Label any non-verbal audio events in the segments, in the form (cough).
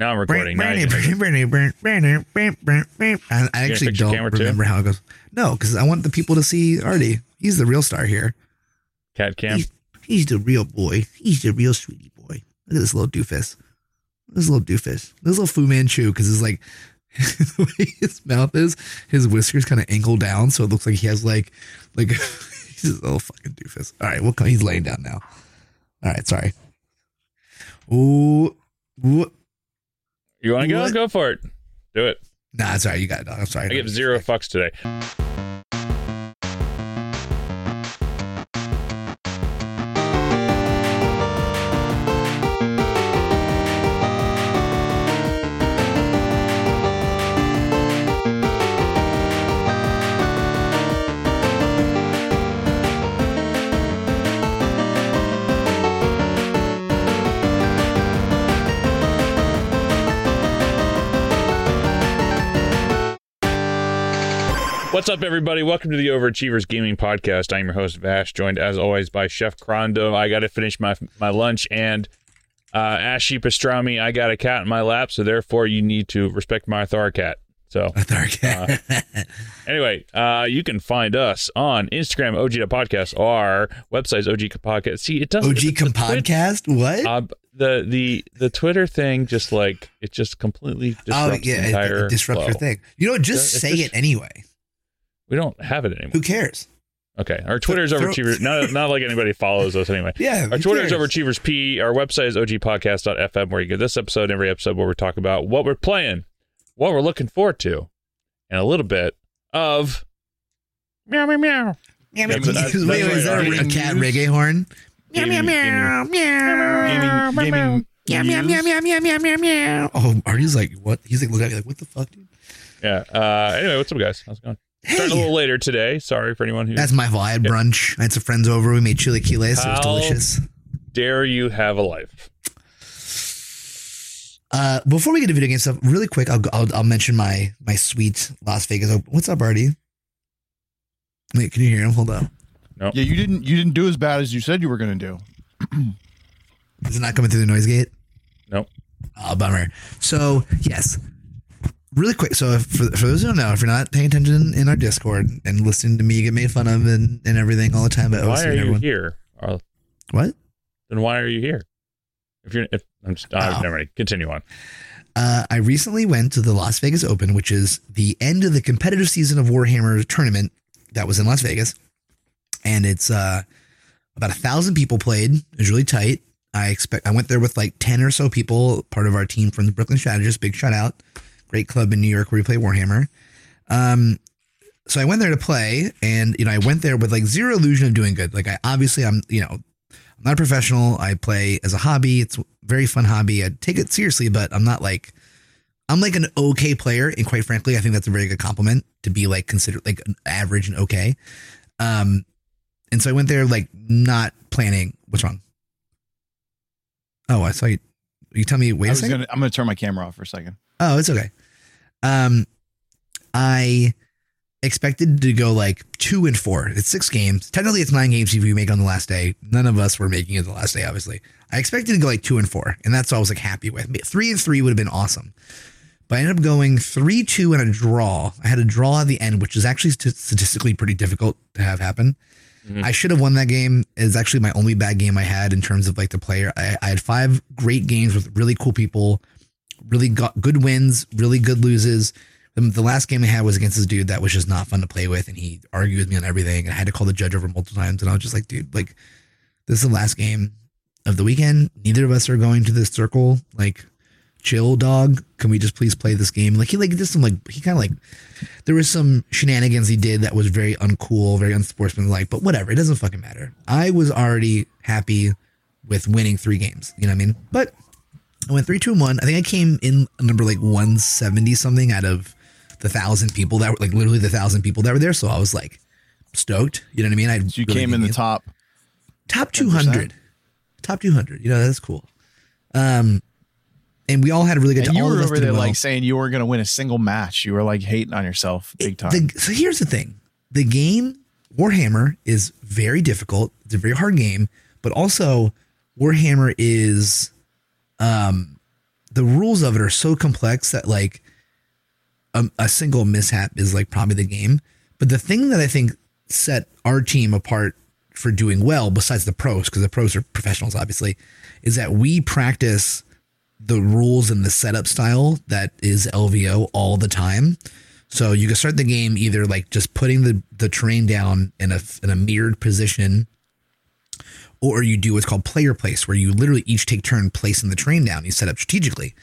Now I'm recording. Now I you can make it. I actually don't camera too? remember how it goes. No, because I want the people to see Artie. He's the real star here. Cat cam. He's, he's the real boy. He's the real sweetie boy. Look at this little doofus. This little doofus. This little Fu Manchu, because it's like (laughs) the way his mouth is, his whiskers kind of ankle down, so it looks like he has like like (laughs) he's a little fucking doofus. All right, we'll come. He's laying down now. All right, sorry. Ooh, ooh. You want to go? What? Go for it. Do it. Nah, right. You got it. I'm sorry. I give zero fucks today. What's up, everybody? Welcome to the Overachievers Gaming Podcast. I'm your host Vash, joined as always by Chef Crondo. I got to finish my my lunch, and uh, Ashy Pastrami. I got a cat in my lap, so therefore you need to respect my author cat. So Dark. anyway, uh, you can find us on Instagram, OG Podcast, or our website's OG Podcast. See, it doesn't. OG the- the podcast. What? Uh, the the the Twitter thing just like it just completely disrupts oh yeah, it, entire it disrupts your thing. You know, just It's say just- it anyway. We don't have it anymore. Who cares? Okay, our Twitter's throw- Overachievers. Not not like anybody follows us anyway. (laughs) Yeah, Our who Twitter is cares? Overachievers P. Our website is ogpodcast.fm, where you get this episode and every episode where we talk about what we're playing, what we're looking forward to, and a little bit of meow meow meow. Yeah, That's- that's- Wait, that's is that a, a cat reggae horn? Meow, meow, meow, gaming, gaming Meow, meow, meow, meow, meow, meow, meow, meow. Oh, Artie's like, what? He's like, looking at me like, what the fuck, dude? Yeah. Uh, anyway, what's up, guys? How's it going? Starting a little later today. Sorry for anyone who that's my fault. I had brunch. I had some friends over. We made chili chilaquiles. It was delicious. dare you have a life. Uh, before we get to video game stuff, really quick, I'll, I'll I'll mention my my sweet Las Vegas. Oh, what's up, Artie? Wait, can you hear him? Hold up. No. Yeah, you didn't you didn't do as bad as you said you were going to do. Is it not coming through the noise gate? Nope. Oh, bummer. So, yes. Really quick. So, if, for, for those who don't know, if you're not paying attention in our Discord and listening to me get made fun of and, and everything all the time about Why are you everyone. here? Uh, What? then why are you here? If you're, if I'm just, uh, Oh. never mind. Continue on. Uh, I recently went to the Las Vegas Open, which is the end of the competitive season of Warhammer tournament that was in Las Vegas. And it's uh, about a thousand people played. It was really tight. I expect I went there with like 10 or so people, part of our team from the Brooklyn Strategists. Big shout out. Great club in New York where we play Warhammer. Um, so I went there to play and, you know, I went there with like zero illusion of doing good. Like I obviously I'm, you know, I'm not a professional. I play as a hobby. It's a very fun hobby. I take it seriously, but I'm not like, I'm like an okay player. And quite frankly, I think that's a very good compliment to be like considered like an average and okay. Um, and so I went there like not planning. What's wrong? Oh, I saw you. You tell me. Wait I a was second. gonna, I'm going to turn my camera off for a second. Oh, it's okay. Um, I expected to go like two and four. It's six games. Technically, it's nine games if you make on the last day. None of us were making it the last day, obviously. I expected to go like two and four, and that's what I was like happy with. Three and three would have been awesome. But I ended up going three, two, and a draw. I had a draw at the end, which is actually statistically pretty difficult to have happen. Mhm. I should have won that game. It's actually my only bad game I had in terms of like the player. I, I had five great games with really cool people, really got good wins, really good loses. The, last game I had was against this dude that was just not fun to play with, and he argued with me on everything. And I had to call the judge over multiple times, and I was just like, dude, like this is the last game of the weekend. Neither of us are going to this circle. Like, chill, dog. Can we just please play this game? Like he like did some like he kind of like there was some shenanigans he did that was very uncool, very unsportsmanlike. But whatever, it doesn't fucking matter. I was already happy with winning three games. You know what I mean? But I went three, two, and one. I think I came in a number like one seventy something out of the thousand people that were like literally the thousand people that were there. So I was like stoked. You know what I mean? I So you came in the top. top 200 top 200 you know that's cool um and we all had a really good And you all were over there well. like saying you were going to win a single match. You were like hating on yourself big time. The- so here's the thing the game warhammer is very difficult it's a very hard game but also warhammer is um the rules of it are so complex that like a, a single mishap is like probably the game. But the thing that I think set our team apart for doing well, besides the pros, because the pros are professionals, obviously, is that we practice the rules and the setup style that is LVO all the time. So you can start the game either like just putting the, the terrain down in a in a mirrored position, or you do what's called player place, where you literally each take turn placing the terrain down. You set up strategically.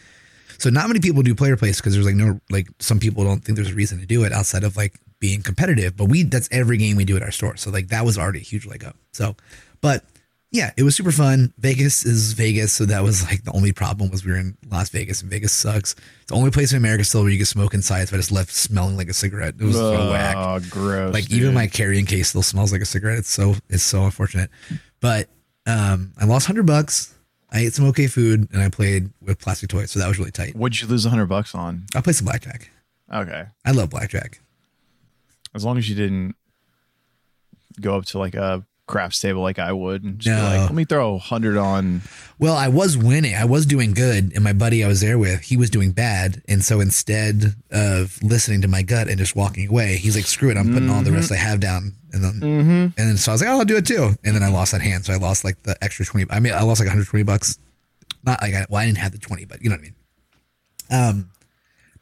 So not many people do player place because there's like no like some people don't think there's a reason to do it outside of like being competitive. But we that's every game we do at our store. So like that was already a huge leg up. So, but yeah, it was super fun. Vegas is Vegas, so that was like the only problem was we were in Las Vegas and Vegas sucks. It's the only place in America still where you can smoke inside. So I just left smelling like a cigarette. It was so whack. Oh, gross. Like dude. even my carrying case still smells like a cigarette. It's so it's so unfortunate. But um, I lost hundred bucks. I ate some okay food and I played with plastic toys, so that was really tight. What'd you lose a hundred bucks on? I played some blackjack. Okay. I love blackjack. As long as you didn't go up to like a craps table like I would and just be No. like, let me throw a hundred on. Well, I was winning. I was doing good, and my buddy I was there with, he was doing bad. And so instead of listening to my gut and just walking away, he's like, "Screw it! I'm putting all the rest I have down." And then, and then so I was like, "Oh, I'll do it too." And then I lost that hand, so I lost like the extra twenty. I mean, I lost like 120 bucks. Not like I, well, I didn't have the 20, but you know what I mean. Um,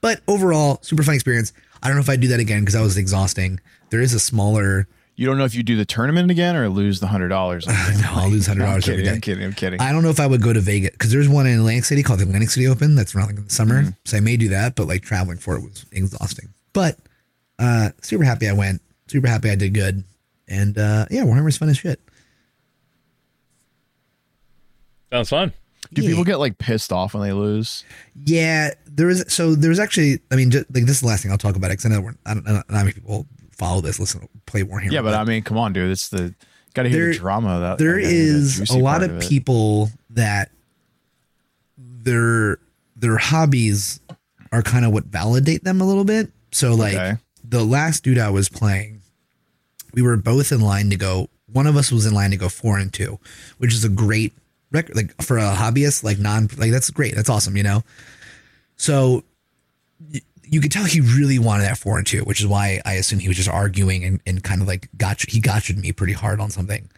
but overall, super fun experience. I don't know if I'd do that again because that was exhausting. There is a smaller. You don't know if you do the tournament again or lose the hundred dollars. (laughs) no, I'll lose hundred I'm dollars every kidding. I'm kidding. I'm kidding. I don't know if I would go to Vegas because there's one in Atlantic City called the Atlantic City Open that's around like in the summer. Mm-hmm. So I may do that, but like traveling for it was exhausting. But uh super happy I went. Super happy I did good. And uh yeah, Warhammer's fun as shit. Sounds fun. do yeah. people get like pissed off when they lose? Yeah, there is. So there was actually. I mean, just, like this is the last thing I'll talk about because I know we're, I don't, I don't know how many people follow this, listen, play Warhammer. Yeah, but I mean, come on, dude. It's the got to hear There- the drama. That there the a lot part of people that their their hobbies are kind of what validate them a little bit. So like Okay. the last dude I was playing, we were both in line to go. One of us was in line to go four and two, which is a great record. Like for a hobbyist, like non, like that's great. That's awesome, you know. So you could tell he really wanted that four and two, which is why I assume he was just arguing and, and kind of like gotcha. He gotcha'd me pretty hard on something,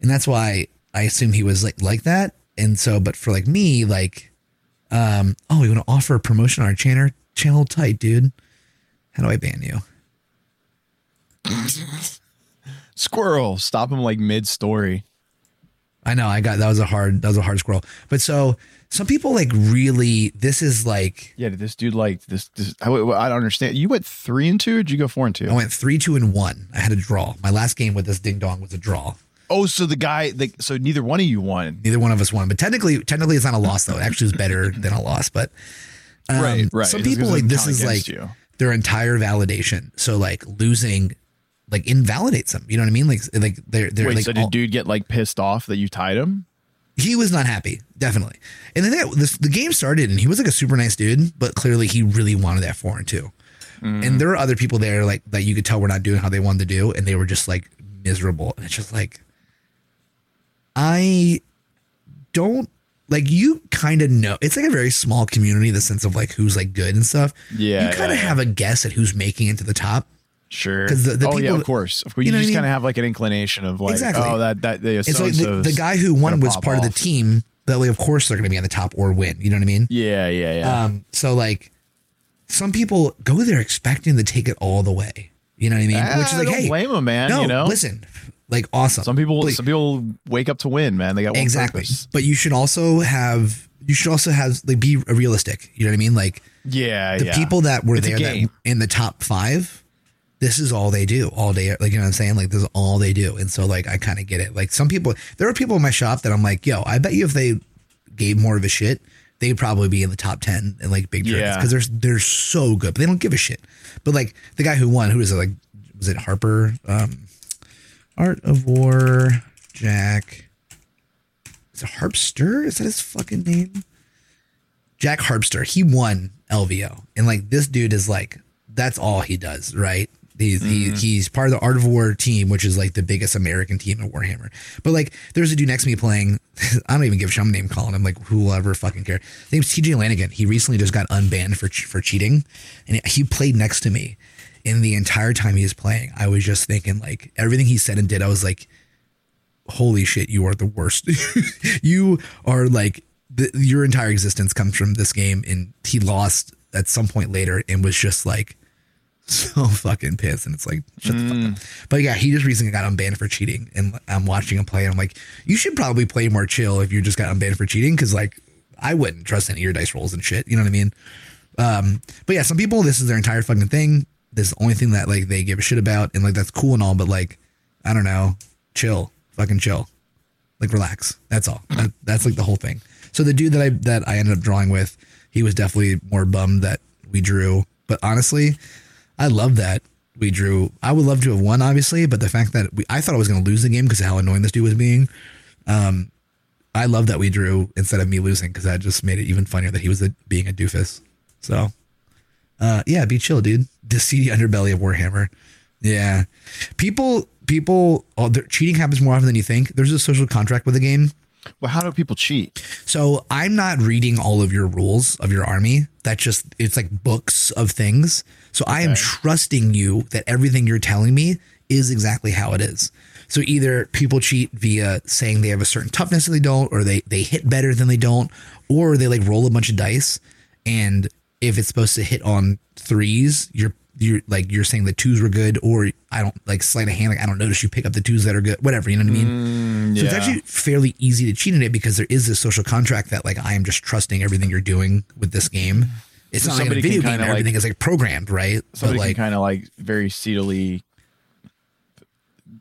and that's why I assume he was like like that. And so, but for like me, like, um, oh, you want to offer a promotion on our channel? Channel tight, dude. How do I ban you? squirrel. Stop him like mid story. I know I got that was a hard that was a hard squirrel. But so some people like really this is like Yeah, did this dude like this? this I, I don't understand. You went three and two. Or did you go four and two? I went three, two, and one. I had a draw. My last game with this ding dong was a draw. oh, so the guy, the, so neither one of you won. Neither one of us won, but technically, technically, it's not a loss though. It actually was better than a loss. But um, Right, right. Some people like this is like you. their entire validation. So like losing, like invalidates them. You know what I mean? Like like they're they're Wait, like so did all- dude get like pissed off that you tied him? He was not happy, definitely. And then that, this, the game started, and he was like a super nice dude, but clearly he really wanted that four and two. And there were other people there like that you could tell were not doing how they wanted to do, and they were just like miserable. And it's just like, I don't like you. Kind of know it's like a very small community, the sense of like who's like good and stuff. Yeah, you kind of yeah, yeah. have a guess at who's making it to the top. Sure. 'Cause the- the oh yeah, of course. Of course. you You, know just kind of have like an inclination of like, Exactly. oh, that that they It's like the, the guy who won was part of the team. That way, of course, they're going to be on the top or win. You know what I mean? Yeah, yeah, yeah. Um, so like some people go there expecting to take it all the way. You know what I mean? Ah, Which is like, don't hey, blame him, man. no, you know, listen, like awesome. some people, Like, some people wake up to win, man. They got one exactly. purpose. But you should also have, you should also have like be realistic. You know what I mean? Like Yeah, the yeah. people that were It's there that, in the top five. This is all they do all day. Like you know what I'm saying? Like this is all they do. And so like I kind of get it. Like some people, there are people in my shop that I'm like, yo, I bet you if they gave more of a shit, they'd probably be in the top ten in like big tournaments Yeah. because they're they're so good, but they don't give a shit. But like the guy who won, who is it? Like was it Harper? Um, Art of War, Jack. Is it Harpster? Is that his fucking name? Jack Harpster. He won LVO, and like this dude is like that's all he does, right? He's he, mm-hmm. he's part of the Art of War team, which is like the biggest American team in Warhammer. But like, there's a dude next to me playing (laughs) I don't even give a shit. I'm name calling him like whoever fucking care. His name's TJ Lanigan. He recently just got unbanned for for cheating, and he played next to me. And the entire time he was playing, I was just thinking like everything he said and did. I was like, "Holy shit, you are the worst. (laughs) you are like the, your entire existence comes from this game." And he lost at some point later and was just like so (laughs) fucking pissed. And it's like, shut the fuck up. But yeah, he just recently got unbanned for cheating. And I'm watching him play. And I'm like, you should probably play more chill if you just got unbanned for cheating. Cause like, I wouldn't trust any of your dice rolls and shit. You know what I mean? Um, but yeah, some people, this is their entire fucking thing. This is the only thing that like they give a shit about. And like, that's cool and all. But like, I don't know, chill, fucking chill. Like, relax. That's all. That, that's like the whole thing. So the dude that I, that I ended up drawing with, he was definitely more bummed that we drew. But honestly, I love that we drew. I would love to have won, obviously, but the fact that we, I thought I was going to lose the game because of how annoying this dude was being. Um, I love that we drew instead of me losing because that just made it even funnier that he was a, being a doofus. So, uh, yeah, be chill, dude. The seedy underbelly of Warhammer. Yeah, people, people, oh, cheating happens more often than you think. There's a social contract with the game well, how do people cheat? So I'm not reading all of your rules of your army. That's just it's like books of things. So I am trusting you that everything you're telling me is exactly how it is. So either people cheat via saying they have a certain toughness that they don't, or they they hit better than they don't, or they like roll a bunch of dice, and if it's supposed to hit on threes, you're you're like you're saying the twos were good, or I don't like sleight of hand. Like I don't notice you pick up the twos that are good. Whatever, you know what I mean. Mm, So it's actually fairly easy to cheat in it because there is this social contract that like I am just trusting everything you're doing with this game. It's So not like a video game everything like- is like programmed, right? But somebody like kind of like very seedily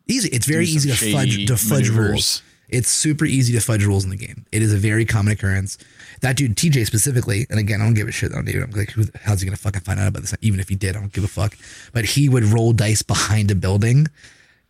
easy. It's very easy to fudge to fudge maneuvers. rules. It's super easy to fudge rules in the game. It is a very common occurrence. That dude TJ specifically, and again, I don't give a shit on dude. I'm like, how's he gonna fucking find out about this? Even if he did, I don't give a fuck. But he would roll dice behind a building,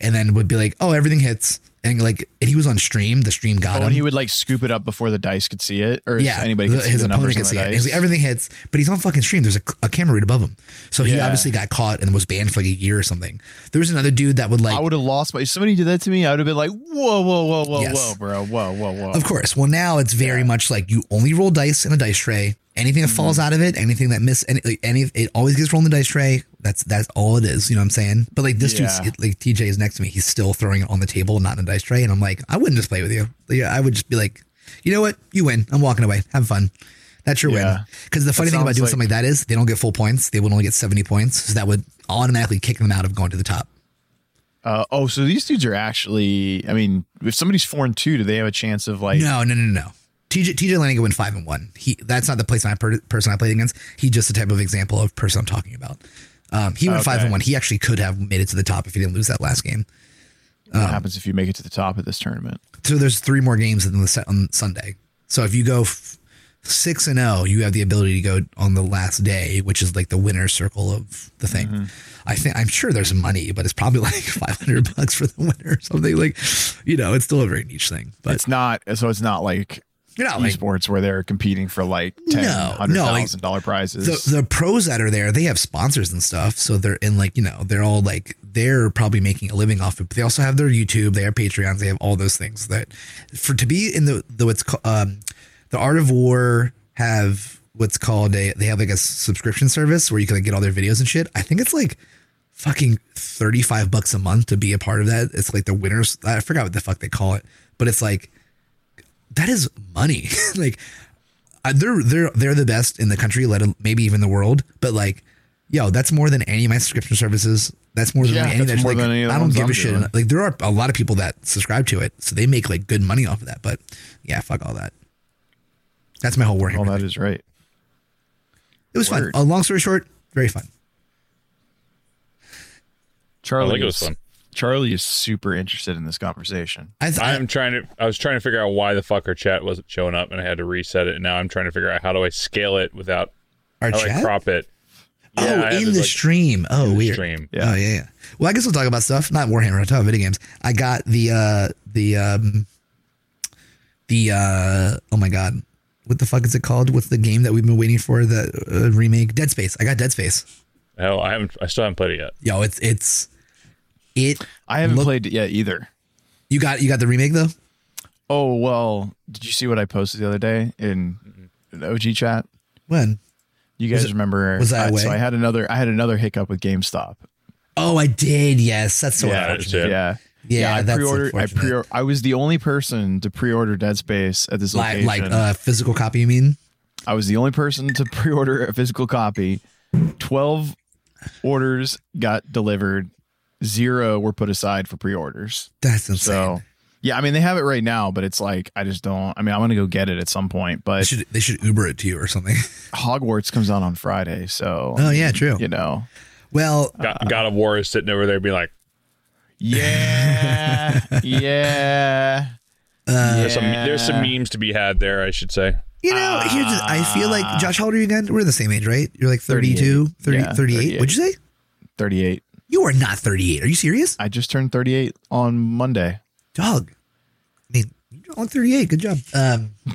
and then would be like, "Oh, everything hits," and like, and he was on stream. The stream got Oh, him. and he would like scoop it up before the dice could see it, or yeah, anybody could the- see his the opponent the see it. Like, everything hits, but he's on fucking stream. There's a, a camera right above him, so he Yeah. obviously got caught and was banned for like a year or something. There was another dude that would like I would have lost my. If somebody did that to me, I would have been like, whoa, whoa, whoa, whoa, Yes. whoa, bro, whoa, whoa, whoa. Of course. Well, now it's very much like you only roll dice in a dice tray. Anything that falls Mm-hmm. out of it, anything that miss, any, any, it always gets rolled in the dice tray. That's that's all it is. You know what I'm saying? But like this Yeah. dude's like TJ is next to me. He's still throwing it on the table, not in a dice tray. And I'm like, I wouldn't just play with you. I would just be like, you know what? You win. I'm walking away. Have fun. That's your win. Because the funny thing about doing like- something like that is they don't get full points. They would only get 70 points. So that would automatically kick them out of going to the top. Uh, oh, so these dudes are actually. I mean, if somebody's four and two, do they have a chance of like? No, no, no, no. TJ TJ Lanigan went five and one. He that's not the place I per, person I played against. He's just the type of example of person I'm talking about. Um, he went five and one. He actually could have made it to the top if he didn't lose that last game. What happens if you make it to the top of this tournament? So there's three more games in the set on Sunday. So if you go f- six and zero, you have the ability to go on the last day, which is like the winner's circle of the thing. Mm-hmm. I think I'm sure there's money, but it's probably (laughs) like 500 bucks for the winner or something. Like, you know, it's still a very niche thing. But It's not. So it's not like you're not like esports where they're competing for like ten, No, hundred no, like, thousand dollar prizes. the, the pros that are there, they have sponsors and stuff. So they're in like, you know, they're all like, they're probably making a living off it. But they also have their YouTube, they have Patreons, they have all those things that for to be in the, the what's called, um, the Art of War have what's called a, they have like a subscription service where you can like get all their videos and shit. I think it's like fucking 35 bucks a month to be a part of that. It's like the winners. I forgot what the fuck they call it, but it's like, that is money. (laughs) like, they're they're they're the best in the country, let maybe even the world. But like, yo, that's more than any of my subscription services. That's more than Yeah, any that's more like, than any of the I don't give I'm a shit. doing. Like, there are a lot of people that subscribe to it, so they make like good money off of that. But yeah, fuck all that. That's my whole Warhammer. oh, thing. that is right. it was word. fun. A long story short, very fun. Charlie, I think it was fun. Charlie is super interested in this conversation. I, I, I'm trying to. I was trying to figure out why the fuck our chat wasn't showing up, and I had to reset it. And now I'm trying to figure out how do I scale it without our how do I chat. crop it. oh, in the like, stream. Oh, the weird. stream. Yeah. Oh yeah, yeah. Well, I guess we'll talk about stuff. Not Warhammer. I'll talk about video games. I got the uh the um the uh oh my god, what the fuck is it called? What's the game that we've been waiting for? The uh, remake Dead Space. I got Dead Space. Hell, I haven't. I still haven't played it yet. Yo, it's it's it. I haven't Look- played it yet either. You got you got the remake though. Oh well, did you see what I posted the other day in an OG chat? When? You guys Was it- remember? was that I, so I had another. I had another hiccup with GameStop. Oh, I did. Yes, that's so yeah, unfortunate. yeah, Yeah, I that's pre-ordered. I unfortunate. pre. I was the only person to pre-order Dead Space at this Like, location. like uh, physical copy. You mean? I was the only person to (laughs) pre-order a physical copy. Twelve orders got delivered. Zero were put aside for pre-orders. That's insane. So, yeah, I mean they have it right now, but it's like I just don't. I mean, I'm gonna go get it at some point, they but should they should Uber it to you or something. (laughs) Hogwarts comes out on Friday, so oh yeah, true. you know, Well, God, God of War is sitting over there, be like, yeah, (laughs) yeah. uh, there's some there's some memes to be had there, I should say. you know, here's the, I feel like Ah. Josh, how old are you again? We're the same age, right? You're like 32, 30, Yeah, 38. 38. What'd you say? 38. You are not 38. Are you serious? I just turned 38 on Monday. Dog. I mean, you're only 38. Good job. Um, (laughs)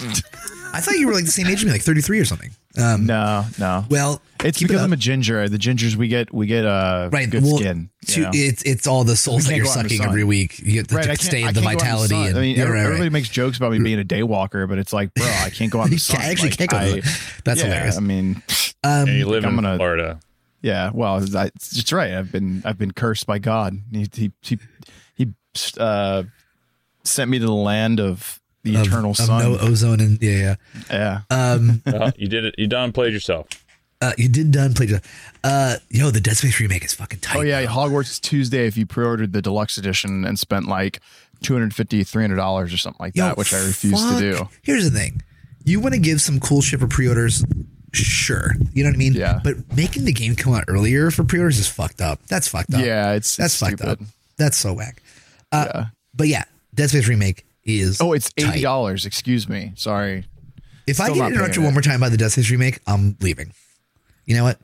I thought you were like the same age as me, like 33 or something. Um, No, no. well, It's keep it because. I'm a ginger. The gingers we get we get uh right. good well, skin. you to- know? it's it's all the souls that you're go out in the sucking every week. You get to Right, I can't, stay I in the can't go out in vitality. sun. and I mean, yeah, every- right, right. everybody makes jokes about me being a day walker, but it's like, bro, I can't go out in the (laughs) You sun. can't- actually Like, can't go. I- That's yeah, hilarious. I mean, Um, And you live I'm in gonna- Florida. Yeah. Well, I, it's right. I've been I've been cursed by God. He he he, he uh, sent me to the land of the of- eternal of sun. no ozone and yeah, yeah. yeah. Um, (laughs) Uh, you did it. You done played yourself. uh, you did done play. Uh, yo, the Dead Space remake is fucking tight. Oh yeah, bro. Hogwarts is Tuesday if you pre-ordered the deluxe edition and spent like 250 300 dollars or something like Yo, that, which I refuse fuck. to do. Here's the thing: you want to give some cool shit for pre-orders, sure. You know what I mean? Yeah. But making the game come out earlier for pre-orders is fucked up. That's fucked up. Yeah, it's that's it's fucked up. That's so whack. Uh, Yeah. But yeah, Dead Space remake is. Oh, it's eighty dollars. Excuse me. Sorry. If I get interrupted one more time by the Dead Space remake, I'm leaving. You know what?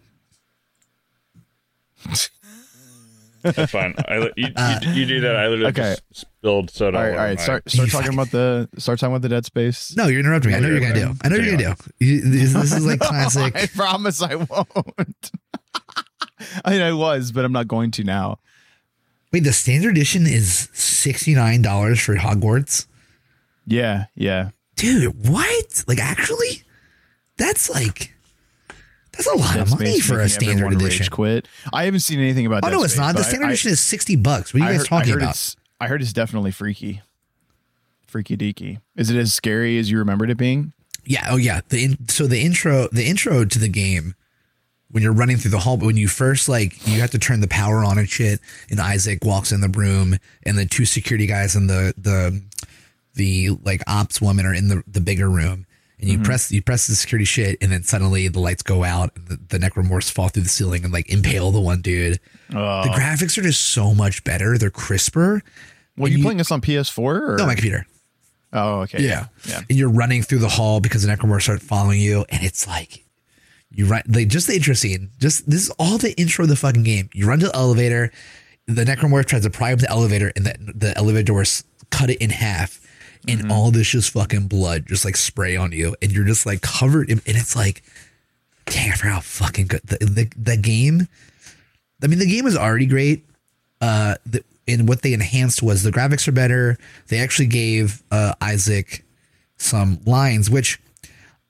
(laughs) That's fine. I, li- you, you, you do that. I literally Okay. just spilled soda. All right, all all over right. Start start talking fucking- about the start talking about the Dead Space. No, you're interrupting me. I know you're gonna do. I know you're gonna do. You, this, this is like (laughs) classic. I promise I won't. (laughs) I mean, I was, but I'm not going to now. Wait, the standard edition is sixty nine dollars for Hogwarts. Yeah, yeah. Dude, what? Like actually? That's like that's a lot Dead of money for a standard edition. Quit. I haven't seen anything about. Oh Dead no, it's Space, not. The standard I- edition is sixty bucks. What are you I guys heard, talking I about? I heard it's definitely freaky. Freaky deaky. Is it as scary as you remembered it being? Yeah. Oh yeah. The in, so the intro the intro to the game when you're running through the hall, but when you first like you have to turn the power on and shit, and Isaac walks in the room, and the two security guys and the the the like ops woman are in the the bigger room. And you mm-hmm. press you press the security shit, and then suddenly the lights go out, and the, the necromorphs fall through the ceiling and like impale the one dude. Oh. The graphics are just so much better. They're crisper. Were you, you- playing this on PS4 or? No, my computer. Oh, okay. Yeah. Yeah. And you're running through the hall because the necromorphs start following you, and it's like you run like just the intro scene. Just this is all the intro of the fucking game. You run to the elevator, the necromorph tries to pry up the elevator, and the, the elevator doors cut it in half. And Mm-hmm. all this just fucking blood just like spray on you, and you're just like covered, in, and it's like, dang, I forgot how fucking good the, the the game. I mean, the game is already great. Uh, the, and what they enhanced was the graphics are better. They actually gave uh, Isaac some lines, which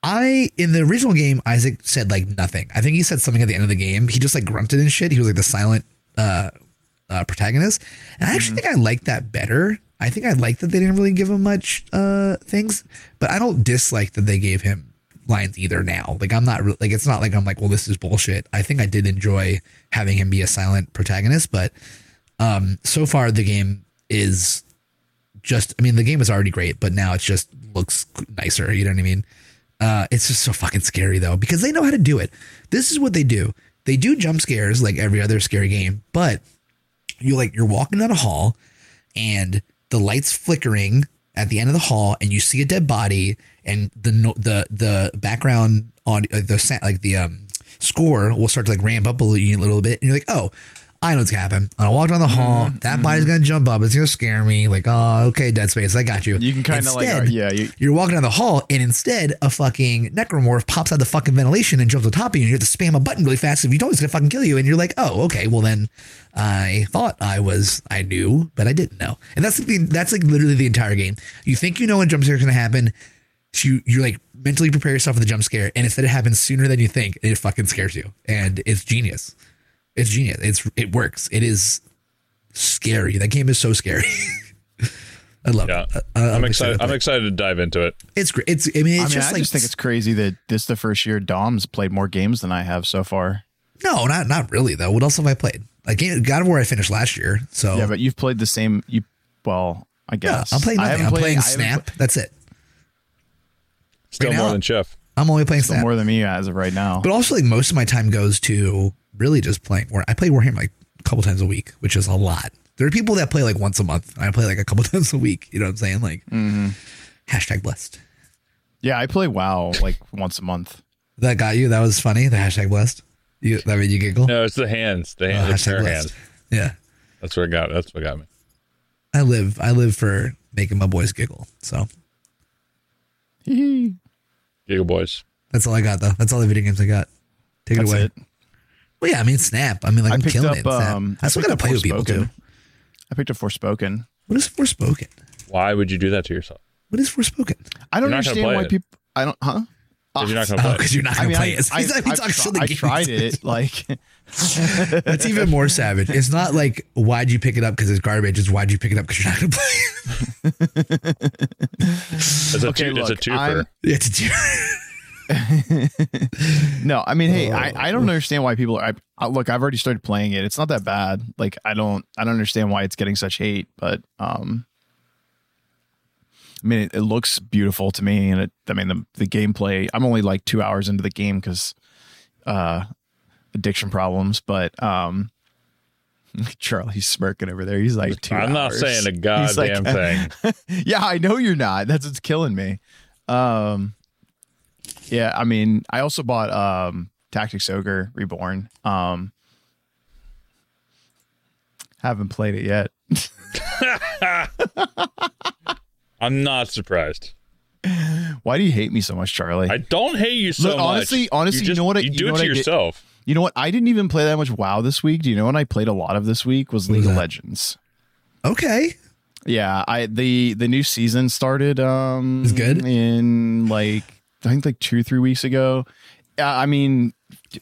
I in the original game Isaac said like nothing. I think he said something at the end of the game. He just like grunted and shit. He was like the silent uh, uh, protagonist, and I actually think I like that better. I think I like that they didn't really give him much uh, things, but I don't dislike that they gave him lines either. Now, like I'm not re- like it's not like I'm like well this is bullshit. I think I did enjoy having him be a silent protagonist, but um, so far the game is just I mean the game is already great, but now it just looks nicer. You know what I mean? Uh, it's just so fucking scary though because they know how to do it. This is what they do. They do jump scares like every other scary game, but you like you're walking down a hall and the lights flickering at the end of the hall and you see a dead body and the the the background on uh, the like the um score will start to like ramp up a little, a little bit and you're like oh I know what's gonna happen. I walk down the hall. Mm-hmm. That body's gonna jump up. It's gonna scare me. Like, oh, okay, Dead Space. I got you. You can kind of like, uh, yeah, you, You're walking down the hall, and instead, a fucking necromorph pops out the fucking ventilation and jumps on top of you, and you have to spam a button really fast. If you don't, it's gonna fucking kill you. And you're like, oh, okay. Well, then, I thought I was, I knew, but I didn't know. And that's the, that's like literally the entire game. You think you know when jump scare is gonna happen. So you you like mentally prepare yourself for the jump scare, and instead it happens sooner than you think, it fucking scares you, and it's genius. It's genius. It's it works. It is scary. That game is so scary. (laughs) I love Yeah, it. I- I'm excited. to I'm it. excited to dive into it. It's great. It's. I mean, I it's mean, just I like just think it's crazy that this the first year Dom's played more games than I have so far. no, not not really though. What else have I played? Like God of War, I finished last year. So Yeah, but you've played the same. You well, I guess Yeah, guess I'm playing Nothing. I'm played- playing I haven't Snap. That's it. Still Right more now- than Chef. I'm only playing played Snap. more than me as of right now. But also, like most of my time goes to really just playing. War. I play Warhammer like a couple times a week, which is a lot. There are people that play like once a month. I play like a couple (laughs) times a week. You know what I'm saying? Like Mm-hmm. hashtag blessed. yeah, I play WoW like once a month. That got you. That was funny. The hashtag blessed. You that made you giggle. No, it's the hands. The Oh, hands. the hashtag prayer blessed. hands. Yeah, That's what got. That's what got me. I live. I live for making my boys giggle. So Giggle boys. that's all I got though. That's all the video games I got. Take That's it away. it. Well, yeah. I mean, Snap. I mean, like I I'm picked killing up. it. in Snap. Um, I still gotta picked play with people too. Forspoken. I picked up Forspoken. What is Forspoken? Why would you do that to yourself? What is Forspoken? I don't You're not gonna understand play why it. people. I don't. Huh? Because you're not going to Oh, play. it. because you're not gonna mean, play I, it. I, (laughs) He's like, I, he's talking tr- shit I like tried it. (laughs) Like, That's even more savage. It's not like why'd you pick it up because it's garbage. It's why'd you pick it up because you're not gonna play. it. It's a, Okay, two, it's a look, twofer. I'm- Yeah, it's a (laughs) no, I mean, hey, I, Oh. I don't understand why people are. I, I, look, I've already started playing it. It's not that bad. Like, I don't, I don't understand why it's getting such hate. But, um, I mean, it, it looks beautiful to me, and it. I mean, the the gameplay. I'm only like two hours into the game because, uh, addiction problems. But, um, (laughs) Charlie's smirking over there. He's like, two I'm not hours. saying a He's like- goddamn thing. (laughs) yeah, I know you're not. That's what's killing me. Um, yeah, I mean, I also bought um Tactics Ogre Reborn. Um, haven't played it yet. (laughs) I'm not surprised. Why do you hate me so much, Charlie? I don't hate you so Look, much. honestly- honestly, you just- know what I- you you do know it what to I did? yourself. you know what? I didn't even play that much WoW this week. Do you know what I played a lot of this week was League of? Legends. okay. Yeah, I the the new season started um Is good? in like I think like 2 3 weeks ago. I mean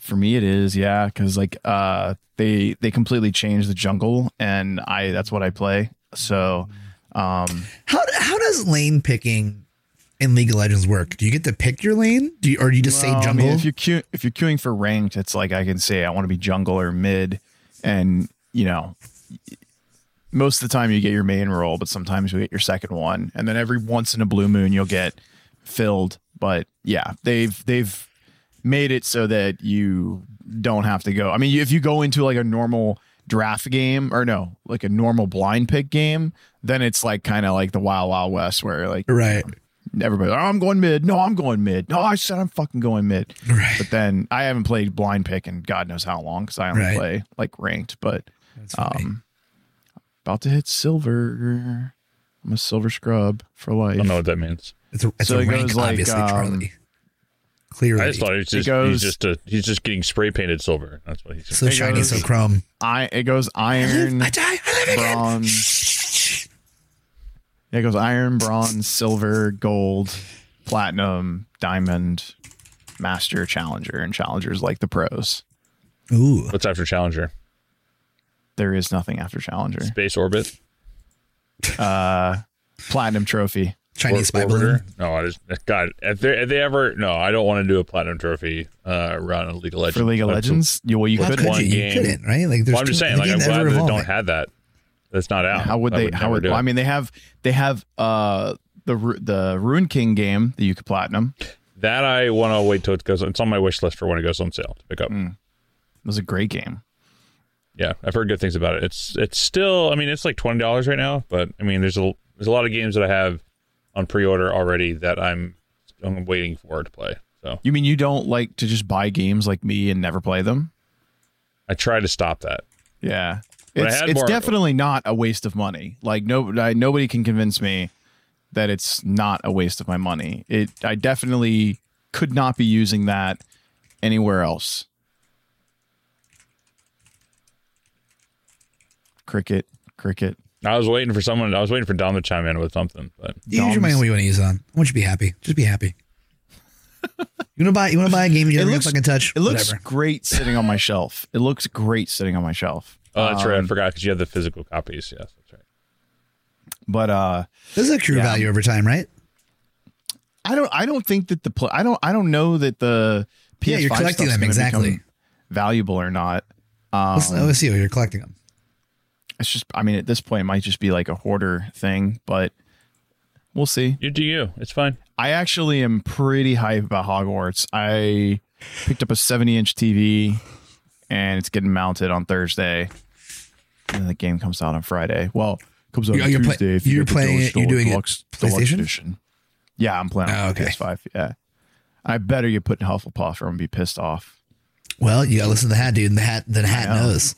for me it is, yeah, cuz like uh they they completely changed the jungle and I that's what I play. So um How how does lane picking in League of Legends work? Do you get to pick your lane? Do you, or do you just well, say I jungle? mean, if you're queue, if you're queuing for ranked, it's like I can say I want to be jungle or mid and you know most of the time you get your main role, but sometimes you get your second one, and then every once in a blue moon you'll get filled. But yeah, they've they've made it so that you don't have to go. I mean, if you go into like a normal draft game or no, like a normal blind pick game, then it's like kind of like the Wild Wild West where like right. everybody, oh, I'm going mid. No, I'm going mid. No, I said I'm fucking going mid. Right. But then I haven't played blind pick in God knows how long because I only Right. play like ranked. But um, about to hit silver. I'm a silver scrub for life. I don't know what that means. It's a, it's so a it rank, goes like, obviously, um, Charlie. Clearly. I just thought he was just, goes- he's just a, he's just getting spray painted silver. That's what he's so it shiny, goes- so chrome. I it goes iron, I die. I live bronze. Yeah, it goes iron, bronze, silver, gold, platinum, diamond, master, challenger, and challengers like the pros. Ooh. What's after Challenger? There is nothing after challenger. Space orbit. Uh, platinum trophy. Chinese spy Or- balloon. No, I just God. If they, if they ever no, I don't want to do a platinum trophy uh, run on League of Legends For League of That's a- Legends, you, well, you How could. could one you? You game. couldn't, right? Like, there's Well, I'm just saying, like I'm glad ever they don't have that. That's not out. How would I they? how would? Well. I mean, they have they have uh the the Ruined King game that you could platinum. that I want to wait till it goes. It's on my wish list for when it goes on sale to pick up. Mm. It was a great game. Yeah, I've heard good things about it. It's it's still. I mean, it's like twenty dollars right now, but I mean, there's a there's a lot of games that I have on pre-order already that I'm I'm waiting for to play. So You mean you don't like to just buy games like me and never play them? I try to stop that. Yeah. But It's, it's more- definitely not a waste of money. Like no, I, nobody can convince me that it's not a waste of my money. It, I definitely could not be using that anywhere else. Cricket, cricket. I was waiting for someone. I was waiting for Dom to chime in with something, but You use your money Doms. what you want to use it on. I want you to be happy. Just be happy. (laughs) you wanna buy you wanna buy a game you It never gonna looks- fucking touch? It looks Whatever. great sitting on my shelf. It looks great sitting on my shelf. oh, that's right. I Um, forgot because you have the physical copies. Yes, that's right. But uh, This is a true Yeah. value over time, right? I don't. I don't think that the pl- I don't. I don't know that the PS5 Yeah, you're collecting them, exactly. valuable or not. Um, Listen to OSU, you're collecting them. It's just. I mean, at this point, it might just be like a hoarder thing, but we'll see. You do you. It's fine. I actually am pretty hype about Hogwarts. I picked up a 70 inch TV, and it's getting mounted on Thursday. And then the game comes out on Friday. Well, it comes out You're- on you're play- Tuesday. if you you're get playing it- you're doing it PlayStation? deluxe edition. Yeah, I'm playing Oh, on okay. PS5. Yeah, I better you put in Hufflepuff or I'm gonna be pissed off. Well, you gotta listen to the hat, dude, and the hat the hat I know. knows.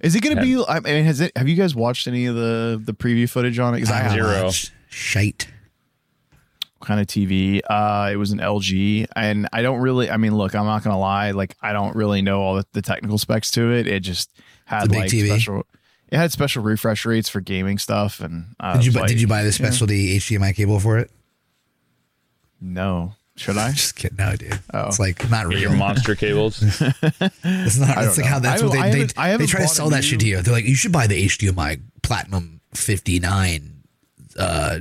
Is it going to be? I mean, has it? Have you guys watched any of the the preview footage on it? Because I have Zero. watched Shite. kind of TV. Uh, it was an LG, and I don't really. I mean, look, I'm not gonna lie. Like, I don't really know all the, the technical specs to it. It just had It's a big like TV. special. It had special refresh rates for gaming stuff, and uh, Did you buy, like, did you buy the specialty HDMI cable for it? No, should I? Just kidding, no, dude. Oh. It's like not real. your monster (laughs) cables. It's not. I It's like know. how that's I what haven't- I they they, I they try to sell that shit new- to you. They're like, you should buy the HDMI Platinum 59 uh,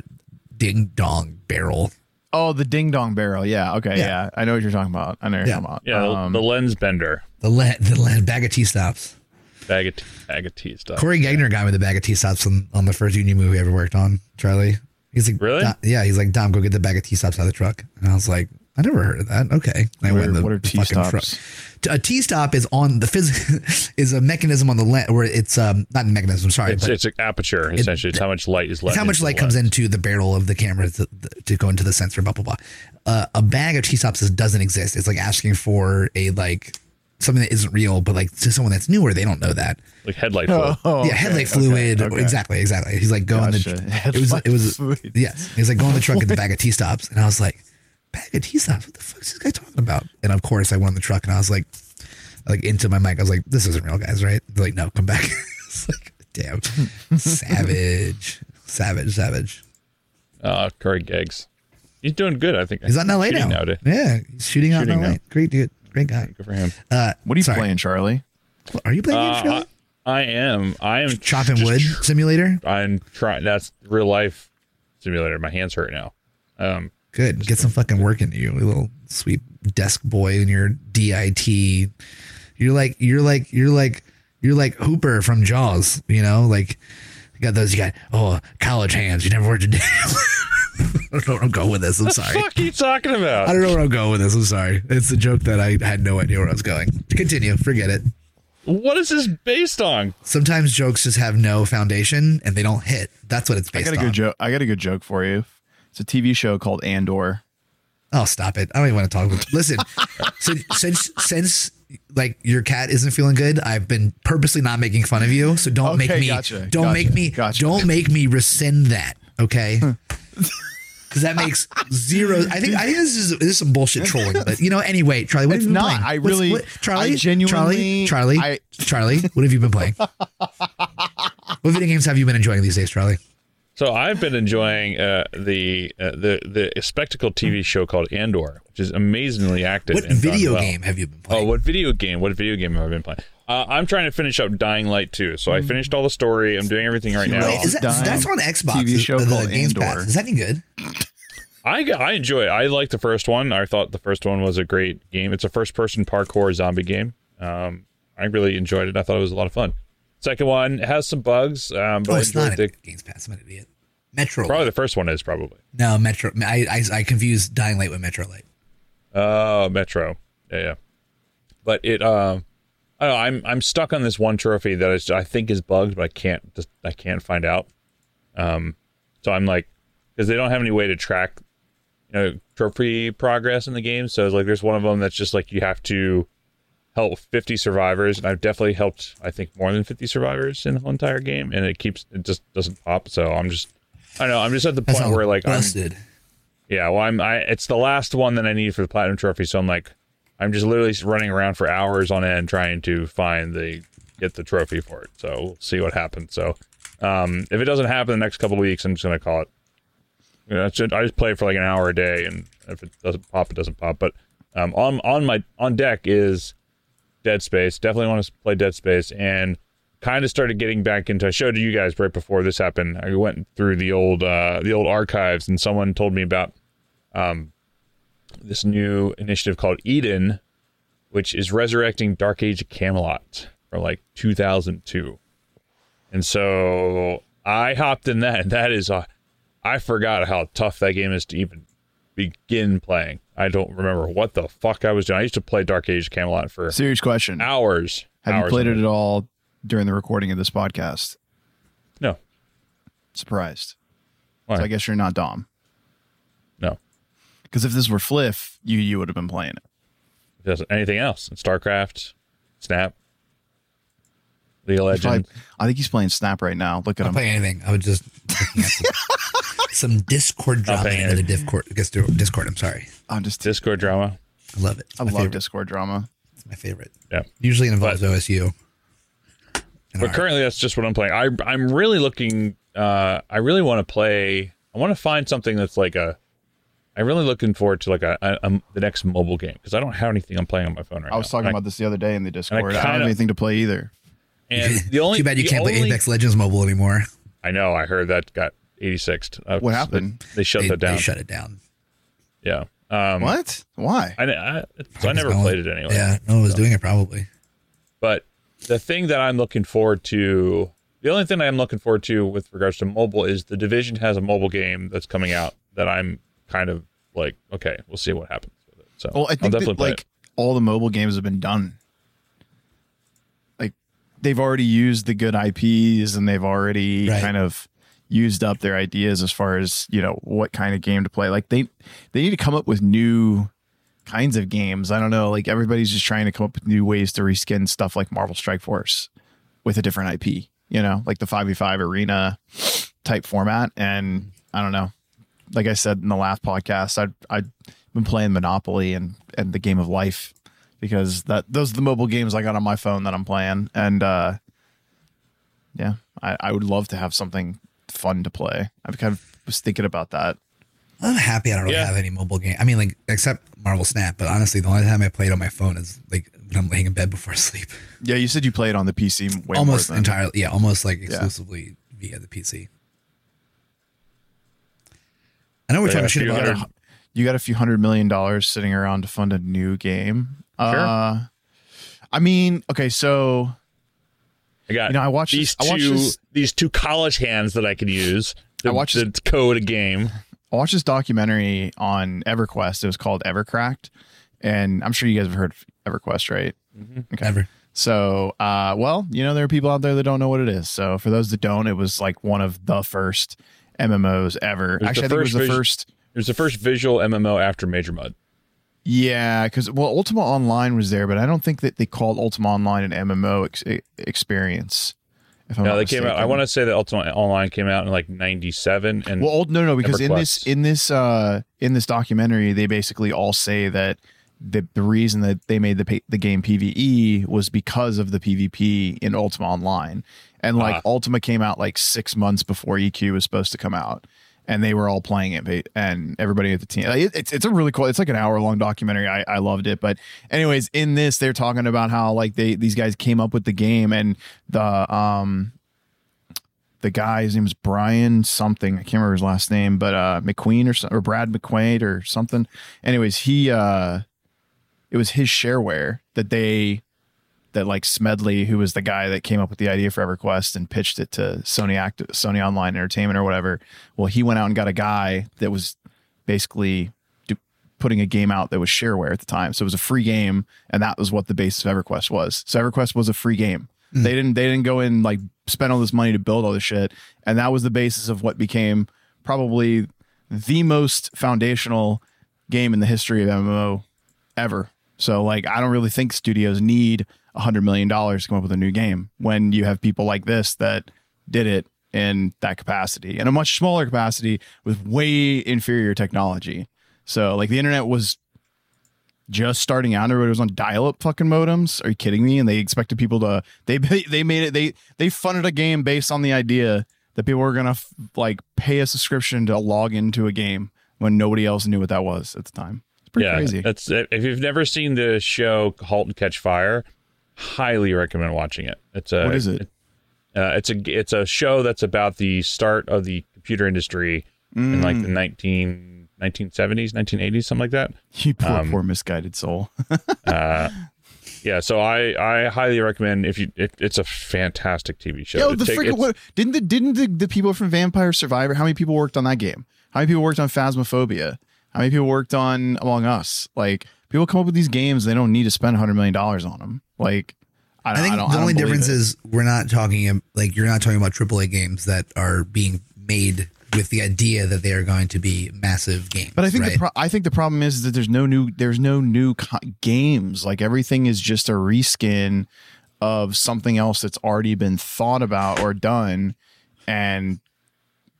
ding dong barrel. Oh, the ding dong barrel. Yeah. Okay. Yeah. Yeah. I know what you're talking about. I know Yeah. you're talking about. Yeah, Um, the lens bender. The lead, the lead bag of T stops. Bag of, tea, bag of tea stuff. Corey Gagner got me the bag of T stops on, on the first union movie I ever worked on. Charlie, he's like, Really? Yeah, he's like, Dom, go get the bag of T stops out of the truck. And I was like, I never heard of that. Okay, and I What went are- the, what are T fucking stops? truck. A T stop is on the phys- (laughs) is a mechanism on the lens where it's um not a mechanism. Sorry, It's, but it's an aperture essentially. It's how much light is let. It's how much light comes lens. into the barrel of the camera to, to go into the sensor, blah blah blah. Uh, a bag of T stops doesn't exist. It's like asking for a like something that isn't real, but like to someone that's newer, they don't know that. like headlight fluid. (laughs) Oh, yeah, headlight fluid. okay. Exactly, exactly. He's like going Gotcha. the it was it was Headlight fluid. yes. He's like going the truck at the (laughs) bag of T stops, and I was like, bag of T stops. What the fuck is this guy talking about? And of course, I went on the truck, and I was like, like into my mic. I was like, this isn't real, guys, right? They're like, no, come back. (laughs) it's like, damn, savage, savage, savage. Uh, Corey Geggs. He's doing good. I think He's out in LA Shooting now. nowadays. Yeah, he's shooting out Shooting in LA. now. Great dude, great guy. Good for him. Uh, What are you sorry. playing, Charlie? Are you playing Uh, Charlie? I, I am. I am Chopping wood tr- simulator. I'm trying. That's real life simulator. My hands hurt now. Um, Good. Get some fucking work into you, you little sweet desk boy in your DIT. You're like you're like you're like you're like Hooper from Jaws, you know? Like you got those you got oh college hands. You never worked a day. (laughs) I don't know where I'm going with this. I'm sorry. fuck are you talking about? I don't know where I'm going with this. I'm sorry. It's a joke that I had no idea where I was going. Continue. Forget it. What is this based on? Sometimes jokes just have no foundation and they don't hit. That's what it's based I got a on. good joke. I got a good joke for you. It's a TV show called Andor. Oh, stop it! I don't even want to talk. About Listen, (laughs) since since since like your cat isn't feeling good, I've been purposely not making fun of you. So don't make me gotcha, don't gotcha, make me gotcha. don't make me rescind that. Okay. (laughs) Because that makes zero. I think I think this is this is some bullshit trolling. But you know, anyway, Charlie, what It's have you been not. playing? I What's- really- what- Charlie, I genuinely- Charlie, Charlie, I- Charlie, what have you been playing? (laughs) what video games have you been enjoying these days, Charlie? So I've been enjoying uh, the uh, the the spectacle TV show called Andor, which is amazingly active. What and done video well. game have you been playing? Oh, playing? what video game? What video game have I been playing? Uh, I'm trying to finish up Dying Light 2, So I finished all the story. I'm doing everything right now. Wait, is that, Dying that's on Xbox. TV show the, the called Games Andor. Pass. Is that any good? I I enjoy it. I like the first one. I thought the first one was a great game. It's a first-person parkour zombie game. Um, I really enjoyed it. I thought it was a lot of fun. Second one has some bugs, um, but Oh, I it's not enjoyed a the, Games Pass. I'm an idiot. Metro. probably the first one is probably. No, Metro. I, I I confused Dying Light with Metro Light. Oh, Metro. Yeah, yeah. But it, um, I know. I'm I'm stuck on this one trophy that is, I think is bugged, but I can't just I can't find out. Um, so I'm like, because they don't have any way to track, you know, trophy progress in the game. So it's like there's one of them that's just like you have to help 50 survivors, and I've definitely helped I think more than 50 survivors in the whole entire game, and it keeps it just doesn't pop. So I'm just I know I'm just at the point where like I'm busted. yeah, well I'm I it's the last one that I need for the platinum trophy, so I'm like I'm just literally running around for hours on end trying to find the get the trophy for it. So we'll see what happens. So um, if it doesn't happen the next couple weeks, I'm just gonna call it. You know, just, I just play for like an hour a day, and if it doesn't pop, it doesn't pop. But um, on on my on deck is Dead Space. Definitely want to play Dead Space, and kind of started getting back into. I showed you guys right before this happened. I went through the old uh, the old archives, and someone told me about um, this new initiative called Eden, which is resurrecting Dark Age of Camelot from like 2002. And so I hopped in that, and (laughs) that is, uh, I forgot how tough that game is to even begin playing. I don't remember what the fuck I was doing. I used to play Dark Age Camelot for Serious question. hours. Have you played it at all during the recording of this podcast? No, Surprised. So I guess you're not Dom. No. Because if this were Fliff, you you would have been playing it. It doesn't- anything else? StarCraft, Snap, League of He's probably- Legends. I think he's playing Snap right now. Look at I'll him. play anything. I would just some, (laughs) some Discord drama playing into the. Discord. I guess Discord. I'm sorry. I'm just. Discord drama. I love it. I love favorite. Discord drama. It's my favorite. Yeah. Usually it involves OSU. But art. currently, that's just what I'm playing. I I'm really looking. Uh, I really want to play. I want to find something that's like a. I'm really looking forward to like a, a, a- the next mobile game because I don't have anything I'm playing on my phone right now. I was talking And about this the other day in the Discord. I, don't have kinda- anything to play either. and (laughs) the only Too bad you the can't play only- Apex Legends mobile anymore. I know. I heard that got 86. Uh, What happened? They shut They, that down. they shut it down. yeah. Um, What? Why? I, I, so I never No one- played it anyway. Yeah, no one was doing it probably. But the thing that I'm looking forward to, the only thing I'm looking forward to with regards to mobile is the division has a mobile game that's coming out that I'm kind of like, okay, we'll see what happens with it. So Well, I think definitely that like it. all the mobile games have been done. Like they've already used the good IPs and they've already Right. kind of used up their ideas as far as you know what kind of game to play. Like they they need to come up with new kinds of games. I don't know. Like everybody's just trying to come up with new ways to reskin stuff like Marvel Strike Force with a different IP. You know, like the five v five arena type format. And I don't know. Like I said in the last podcast, I I've been playing Monopoly and and the Game of Life because that those are the mobile games I got on my phone that I'm playing. And uh yeah, I, I would love to have something fun to play. I kind of was thinking about that. I'm happy I don't really Yeah. have any mobile game. I mean, like except Marvel Snap. But honestly, the only time I played on my phone is like when I'm laying in bed before (laughs) sleep. Yeah, you said you played on the PC way almost more than entirely, yeah, almost like exclusively via the PC. I know we're Yeah, talking a shit about. hundred- you got a few hundred million dollars sitting around to fund a new game. Uh, I mean, okay, so I got you know, I watched these this- I watched two this- these two college hands that I could use. To, I watched to code a game. I watched this documentary on EverQuest. It was called Evercracked, and I'm sure you guys have heard of EverQuest, right? Okay. Ever. So, uh, well, you know, there are people out there that don't know what it is. So, for those that don't, it was like one of the first MMOs ever. was Actually, I think it was the vis- first. It was the first visual MMO after MajorMUD. Yeah, because well, Ultima Online was there, but I don't think that they called Ultima Online an MMO ex- experience. If I'm No, they came out. I want to say that Ultima Online came out in like '97, and Well, no, no, because in this in this uh in this documentary, they basically all say that the the reason that they made the the game PVE was because of the PvP in Ultima Online, and like Ah. Ultima came out like six months before EQ was supposed to come out. And they were all playing it, and everybody at the team. like, it- It's it's a really cool. It's like an hour long documentary. I, I loved it. But anyways, in this, they're talking about how like they these guys came up with the game, and the um the guy, his name is Brian something. I can't remember his last name, but uh McQueen or or Brad McQuaid or something. Anyways, he uh it was his shareware that they that like Smedley, who was the guy that came up with the idea for EverQuest and pitched it to Sony Act Sony Online Entertainment or whatever. Well, he went out and got a guy that was basically do, putting a game out that was shareware at the time. So it was a free game, and that was what the basis of EverQuest was. So EverQuest was a free game. Mm. They didn't they didn't go in like spend all this money to build all this shit, and that was the basis of what became probably the most foundational game in the history of MMO ever. So like I don't really think studios need a hundred million dollars to come up with a new game when you have people like this that did it in that capacity in a much smaller capacity with way inferior technology. So like the internet was just starting out. Everybody was on dial-up fucking modems. Are you kidding me? And they expected people to they (laughs) they made it they they funded a game based on the idea that people were gonna like pay a subscription to log into a game when nobody else knew what that was at the time. Pretty yeah, crazy. That's if you've never seen the show halt and catch fire, highly recommend watching it. It's a What is it? Uh, it's a it's a show that's about the start of the computer industry in like Mm. the 19, 1970s, 1980s, something like that. (laughs) You poor, um, poor misguided soul. (laughs) Uh, yeah, so I I highly recommend if you it, it's a fantastic TV show. Yo, the take- freaking what didn't the didn't the, the people from Vampire Survivor? How many people worked on that game? How many people worked on Phasmophobia? How many people worked on Among Us? Like people come up with these games, they don't need to spend hundred million dollars on them. Like I, I think I the I only difference it. is we're not talking like you're not talking about AAA games that are being made with the idea that they are going to be massive games. But I think right? the pro- I think the problem is that there's no new there's no new co- games. Like everything is just a reskin of something else that's already been thought about or done. And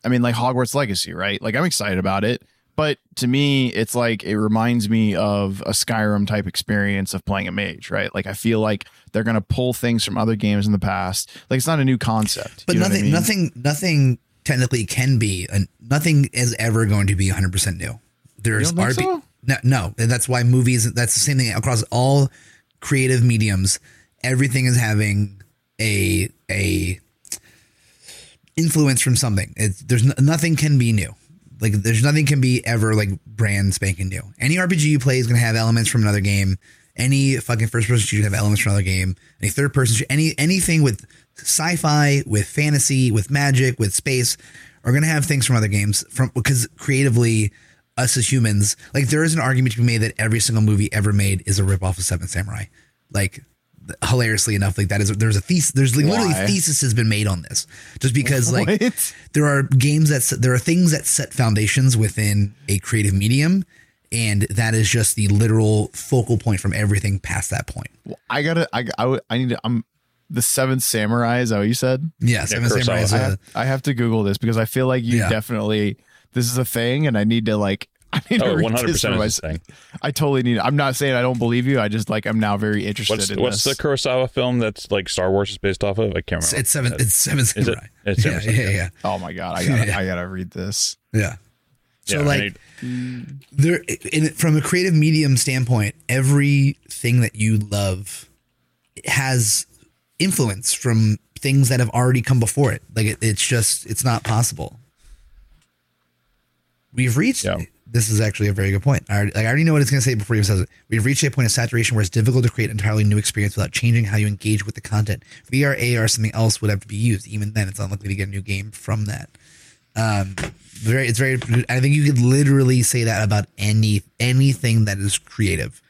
I mean, like Hogwarts Legacy, right? Like I'm excited about it, but to me, it's like it reminds me of a Skyrim type experience of playing a mage, right? Like I feel like they're gonna pull things from other games in the past. Like it's not a new concept. but You know what I nothing mean? nothing nothing technically can be and nothing is ever going to be 100% new. There's RP so? no, no, and that's why movies that's the same thing across all creative mediums. Everything is having a a influence from something. It's, there's n- nothing can be new. Like there's nothing can be ever like brand spanking new. Any RPG you play is gonna have elements from another game. Any fucking first person shooter have elements from another game. Any third person shooter, any anything with sci-fi, with fantasy, with magic, with space, are gonna have things from other games. From because creatively, us as humans, like there is an argument to be made that every single movie ever made is a ripoff of Seven Samurai. Like hilariously enough, like that is there's a thesis. There's like literally thesis has been made on this, just because like What? there are games that there are things that set foundations within a creative medium and that is just the literal focal point from everything past that point Well, I gotta I I, I need to I'm the seventh samurai is that what you said? yeah, Seven Kurosawa. Samurai is I a, have, I have to Google this because I feel like you Yeah. definitely this is a thing, and I need to like I need to Oh, read one hundred this for percent myself. thing. I totally need. I'm not saying I don't believe you. I just like I'm now very interested What's in what's this. the Kurosawa film that's like Star Wars is based off of? I can't remember. it's seven uh, it's seven it? It's yeah, Seven yeah, Samurai. yeah oh my god, I gotta (laughs) Yeah. I gotta read this. yeah so Yeah, I like need- there in, from a creative medium standpoint everything that you love has influence from things that have already come before it like it, it's just it's not possible we've reached Yeah. This is actually a very good point. I already, like, I already know what it's going to say before he says it. We've reached a point of saturation where it's difficult to create an entirely new experience without changing how you engage with the content. Vr ar something else would have to be used. Even then it's unlikely to get a new game from that. Um very it's very i think you could literally say that about any anything that is creative.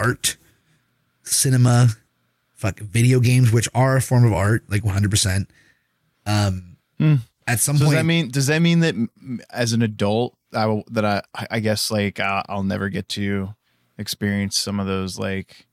Art cinema fuck video games which are a form of art like 100% um at some Does point that mean does that mean that as an adult I will, that I I guess like uh, I'll never get to experience some of those like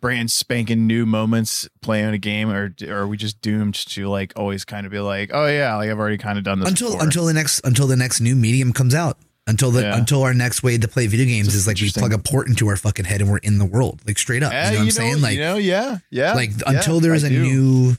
brand spanking new moments playing a game or, or are we just doomed to like always kind of be like oh yeah like I've already kind of done this until before. until the next until the next new medium comes out until the Yeah. until our next way to play video games is like we plug a port into our fucking head and we're in the world like straight up Yeah, you know what i'm saying like you know yeah yeah like yeah, until there's I a do. new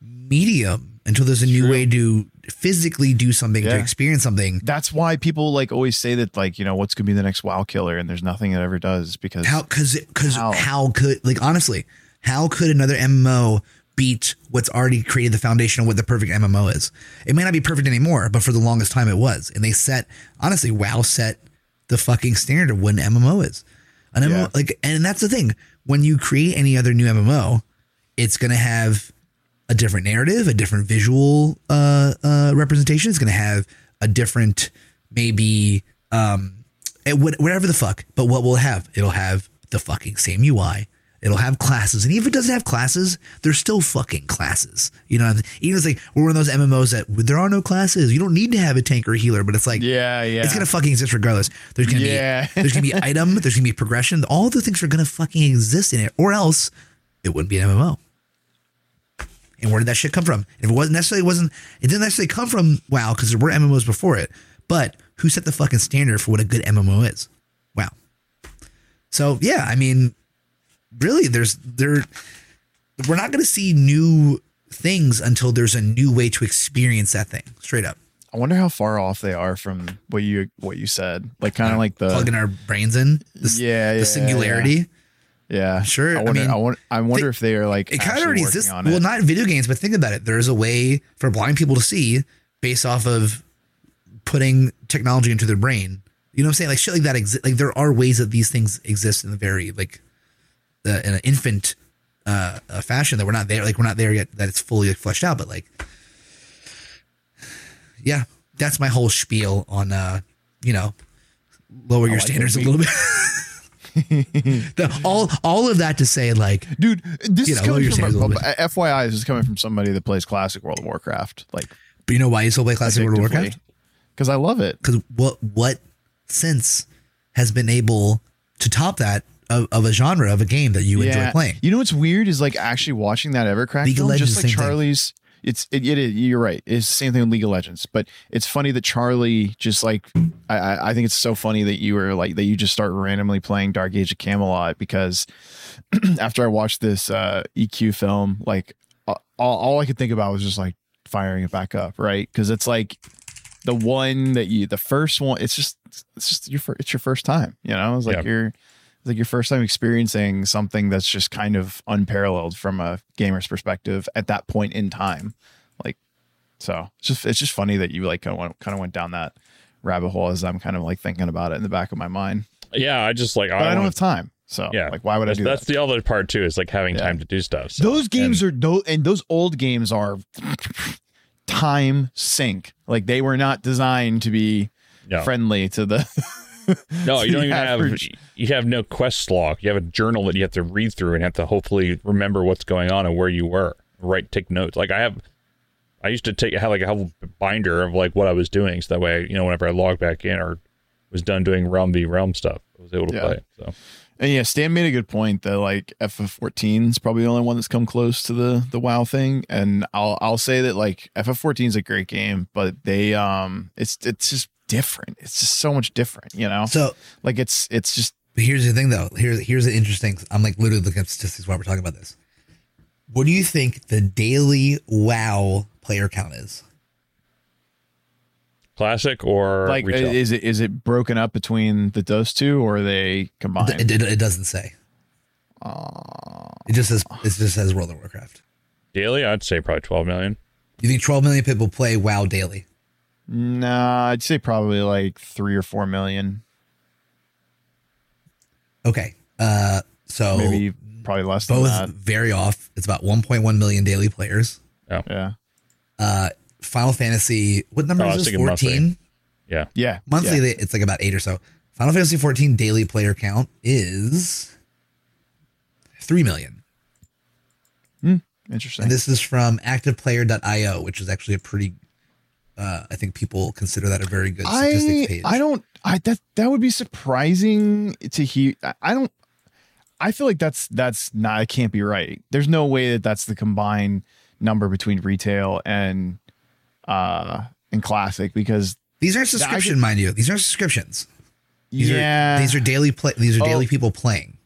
medium until there's a new True. way to physically do something to experience something that's why people like always say that like you know what's gonna be the next WoW killer and there's nothing that ever does because how because because How? how could like honestly how could another mmo beat what's already created the foundation of what the perfect mmo is it may not be perfect anymore but for the longest time it was and they set honestly wow set the fucking standard of what an mmo is an mmo Yeah. like and that's the thing when you create any other new mmo it's going to have a different narrative, a different visual uh, uh, representation. It's going to have a different, maybe, um, whatever the fuck. But what will it have? It'll have the fucking same UI. It'll have classes, and even if it doesn't have classes, there's still fucking classes. You know, even it's like we're one of those MMOs that there are no classes. You don't need to have a tank or a healer, but it's like Yeah, yeah. it's gonna fucking exist regardless. There's gonna Yeah. be (laughs) there's gonna be item, there's gonna be progression. All the things are gonna fucking exist in it, or else it wouldn't be an MMO. And where did that shit come from? If it wasn't necessarily wasn't it didn't necessarily come from WoW because there were MMOs before it. But who set the fucking standard for what a good MMO is? WoW. So yeah, I mean, really, there's there we're not gonna see new things until there's a new way to experience that thing. Straight up. I wonder how far off they are from what you what you said. Like kind of like the plugging our brains in. The, s- Yeah, the yeah, singularity. yeah. Yeah, sure, I I wonder. I, mean, wonder. I wonder they- if they are like It kind of actually already exists. on Well, not in video games, but think about it. There's a way for blind people to see based off of putting technology into their brain. You know what I'm saying? Like shit like that exist. Like there are ways that these things exist in the very like uh, in an infant uh, uh, fashion that we're not there. Like we're not there yet. That it's fully like, fleshed out. But like, yeah, that's my whole spiel on uh, you know, lower your like standards a little bit. (laughs) (laughs) the, all all of that to say like dude. This is know, coming from a FYI. This is coming from somebody that plays classic World of Warcraft. Like But you know why you still play classic World of Warcraft? because I love it. Because what what sense has been able to top that of, of a genre of a game that you enjoy playing? You know what's weird is like actually watching that Evercrack League film, just like the same thing. Charlie's. It's it, it, is- You're right. It's the same thing with League of Legends, but it's funny that Charlie just like I- I think it's so funny that you were like that you just start randomly playing Dark Age of Camelot because (clears throat) after I watched this uh, EQ film, like all, all I could think about was just like firing it back up, right? Because it's like the one that you the first one. It's just it's just your it's your first time, you know. It's like Yeah. you're like your first time experiencing something that's just kind of unparalleled from a gamer's perspective at that point in time. Like, so it's just it's just funny that you like kind of went, kind of went down that rabbit hole as I'm kind of like thinking about it in the back of my mind. Yeah, I just like But I, don't wanna- have time, so Yeah, like why would I that's, do that's that? the other part too. Is like having Yeah. time to do stuff. So, Those games and- are those and those old games are (laughs) time sink. Like they were not designed to be no, friendly to the. (laughs) (laughs) no, you don't even average. have. You have no quest log. You have a journal that you have to read through and have to hopefully remember what's going on and where you were. Write, take notes. Like I have. I used to take have like a whole binder of like what I was doing, so that way you know whenever I log back in or was done doing realm v realm stuff, I was able to Yeah. play. So And yeah, Stan made a good point that like FF14 is probably the only one that's come close to the the WoW thing. And I'll I'll say that like FF14 is a great game, but they um it's it's just different. It's just so much different, you know. So Like it's it's just But here's the thing, though. Here's here's the interesting. I'm like literally looking up statistics while we're talking about this. What do you think the daily WoW player count is? classic or like retail? is it is it broken up between the those two or are they combined? It, it, it doesn't say. It just says it just says World of Warcraft. daily. I'd say probably twelve million. You think 12 million people play WoW daily? Nah, I'd say probably like three or four million, Okay. Uh, so maybe probably less than both that. very off. It's about 1.1 million daily players. Yeah, Uh, Final Fantasy, what number Oh, is this? 14? Yeah, yeah, Monthly, yeah. it's like about eight or so. Final Fantasy 14 daily player count is 3 million. Interesting. And this is from activeplayer.io, which is actually a pretty, uh, I think people consider that a very good statistics I page. I don't I that that would be surprising to hear. I- don't. I feel like that's that's not. It can't be right. There's no way that that's the combined number between retail and uh and classic because These aren't subscription, mind you. These aren't subscriptions. These yeah Are, these are daily play. These are Oh. daily people playing.